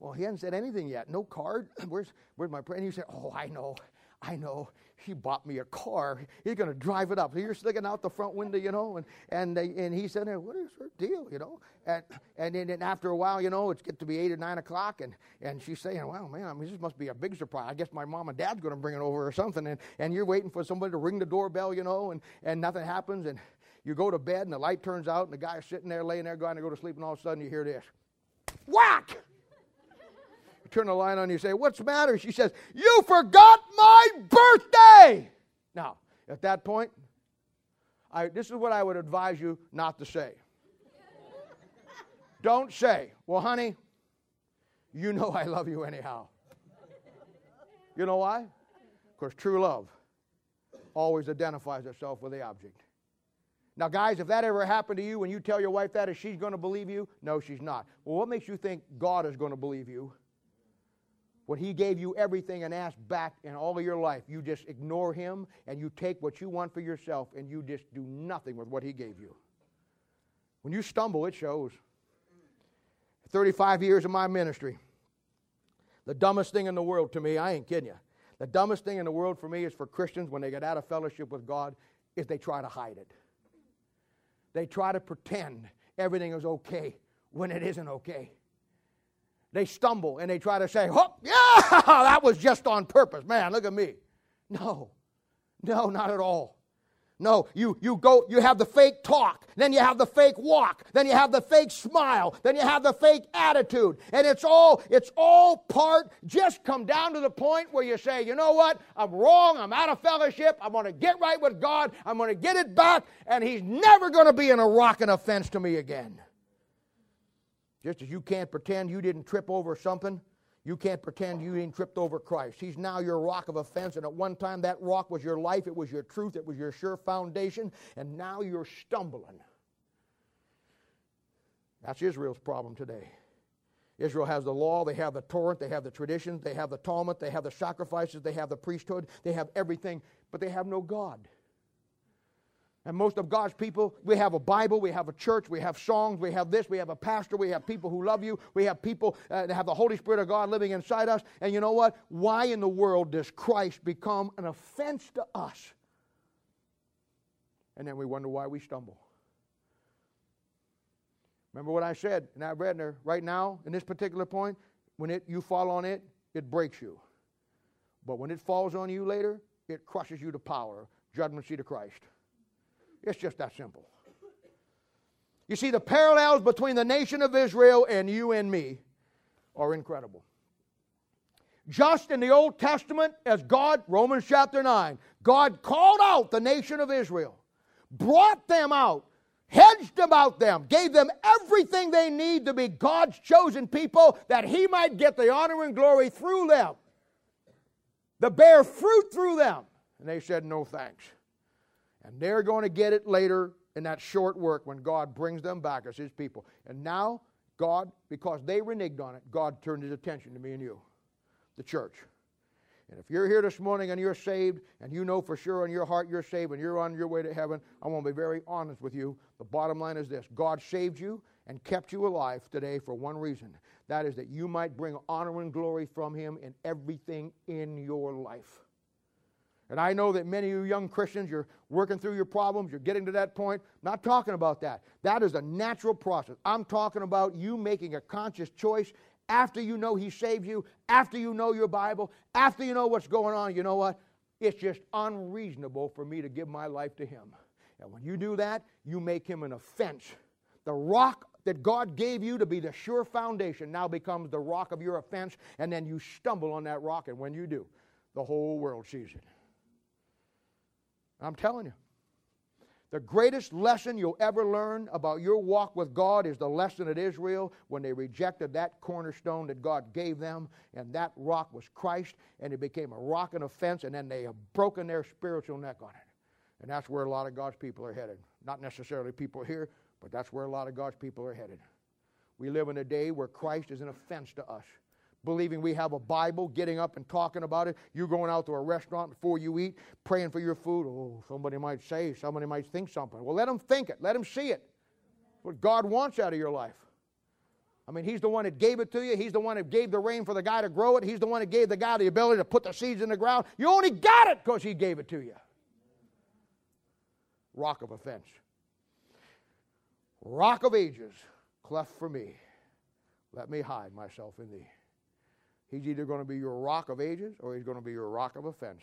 well, he hasn't said anything yet. No card. *clears throat* Where's, where's my friend? And you say, oh, I know. I know he bought me a car. He's going to drive it up. You're sticking out the front window, you know, and and they, and he said, "What is her deal?" You know, and and then, after a while, you know, it's get to be eight or nine o'clock, and and she's saying, "Well, man, I mean, this must be a big surprise. I guess my mom and dad's going to bring it over or something." And and you're waiting for somebody to ring the doorbell, you know, and and nothing happens, and you go to bed, and the light turns out, and the guy's sitting there, laying there, going to go to sleep, and all of a sudden you hear this, whack turn a light on and you say, What's the matter? She says, You forgot my birthday. Now, at that point, I, this is what I would advise you not to say. Don't say, well, honey, you know I love you anyhow. You know why? Because true love always identifies itself with the object. Now, guys, if that ever happened to you when you tell your wife that, is she going to believe you? No, she's not. Well, what makes you think God is going to believe you? When He gave you everything and asked back in all of your life, you just ignore Him and you take what you want for yourself and you just do nothing with what He gave you. When you stumble, it shows. 35 years of my ministry, the dumbest thing in the world to me, I ain't kidding you, the dumbest thing in the world for me is for Christians when they get out of fellowship with God is they try to hide it. They try to pretend everything is okay when it isn't okay. They stumble and they try to say, oh, yeah, *laughs* that was just on purpose. Man, look at me. No, no, not at all. No, you, you go, you have the fake talk, then you have the fake walk, then you have the fake smile, then you have the fake attitude. And it's all, it's all part, just come down to the point where you say, you know what, I'm wrong, I'm out of fellowship, I'm gonna get right with God, I'm gonna get it back, and He's never gonna be in a rock and offense to me again. Just as you can't pretend you didn't trip over something you can't pretend you ain't tripped over Christ. He's now your rock of offense, and at one time that rock was your life, it was your truth, it was your sure foundation, and now you're stumbling. That's Israel's problem today. Israel has the law, they have the Torah, they have the traditions, they have the Talmud, they have the sacrifices, they have the priesthood, they have everything, but they have no God. And most of God's people, we have a Bible, we have a church, we have songs, we have this, we have a pastor, we have people who love you, we have people uh, that have the Holy Spirit of God living inside us. And you know what? Why in the world does Christ become an offense to us? And then we wonder why we stumble. Remember what I said in that read there, right now, in this particular point, when it, you fall on it, it breaks you. But when it falls on you later, it crushes you to power, judgment seat of Christ. It's just that simple. You see, the parallels between the nation of Israel and you and me are incredible. Just in the Old Testament, as God, Romans chapter 9, God called out the nation of Israel, brought them out, hedged about them, gave them everything they need to be God's chosen people that He might get the honor and glory through them, the bear fruit through them. And they said, No thanks. And they're going to get it later in that short work when God brings them back as His people. And now, God, because they reneged on it, God turned His attention to me and you, the church. And if you're here this morning and you're saved, and you know for sure in your heart you're saved and you're on your way to heaven, I want to be very honest with you. The bottom line is this God saved you and kept you alive today for one reason that is that you might bring honor and glory from Him in everything in your life. And I know that many of you young Christians, you're working through your problems, you're getting to that point. I'm not talking about that. That is a natural process. I'm talking about you making a conscious choice after you know He saved you, after you know your Bible, after you know what's going on. You know what? It's just unreasonable for me to give my life to Him. And when you do that, you make Him an offense. The rock that God gave you to be the sure foundation now becomes the rock of your offense, and then you stumble on that rock, and when you do, the whole world sees it. I'm telling you. The greatest lesson you'll ever learn about your walk with God is the lesson at Israel when they rejected that cornerstone that God gave them, and that rock was Christ, and it became a rock and offense, and then they have broken their spiritual neck on it. And that's where a lot of God's people are headed. Not necessarily people here, but that's where a lot of God's people are headed. We live in a day where Christ is an offense to us believing we have a Bible, getting up and talking about it. You going out to a restaurant before you eat, praying for your food. Oh, somebody might say, somebody might think something. Well, let them think it, let them see it. What God wants out of your life. I mean, He's the one that gave it to you. He's the one that gave the rain for the guy to grow it. He's the one that gave the guy the ability to put the seeds in the ground. You only got it because He gave it to you. Rock of offense. Rock of ages, cleft for me. Let me hide myself in thee. He's either going to be your rock of ages or he's going to be your rock of offense.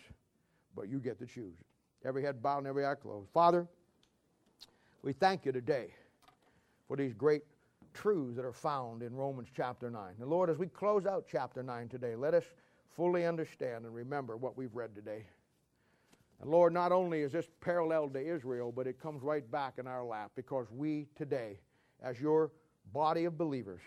But you get to choose. Every head bowed and every eye closed. Father, we thank you today for these great truths that are found in Romans chapter 9. And Lord, as we close out chapter 9 today, let us fully understand and remember what we've read today. And Lord, not only is this parallel to Israel, but it comes right back in our lap because we today, as your body of believers,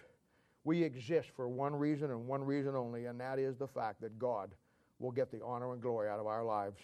we exist for one reason and one reason only, and that is the fact that God will get the honor and glory out of our lives.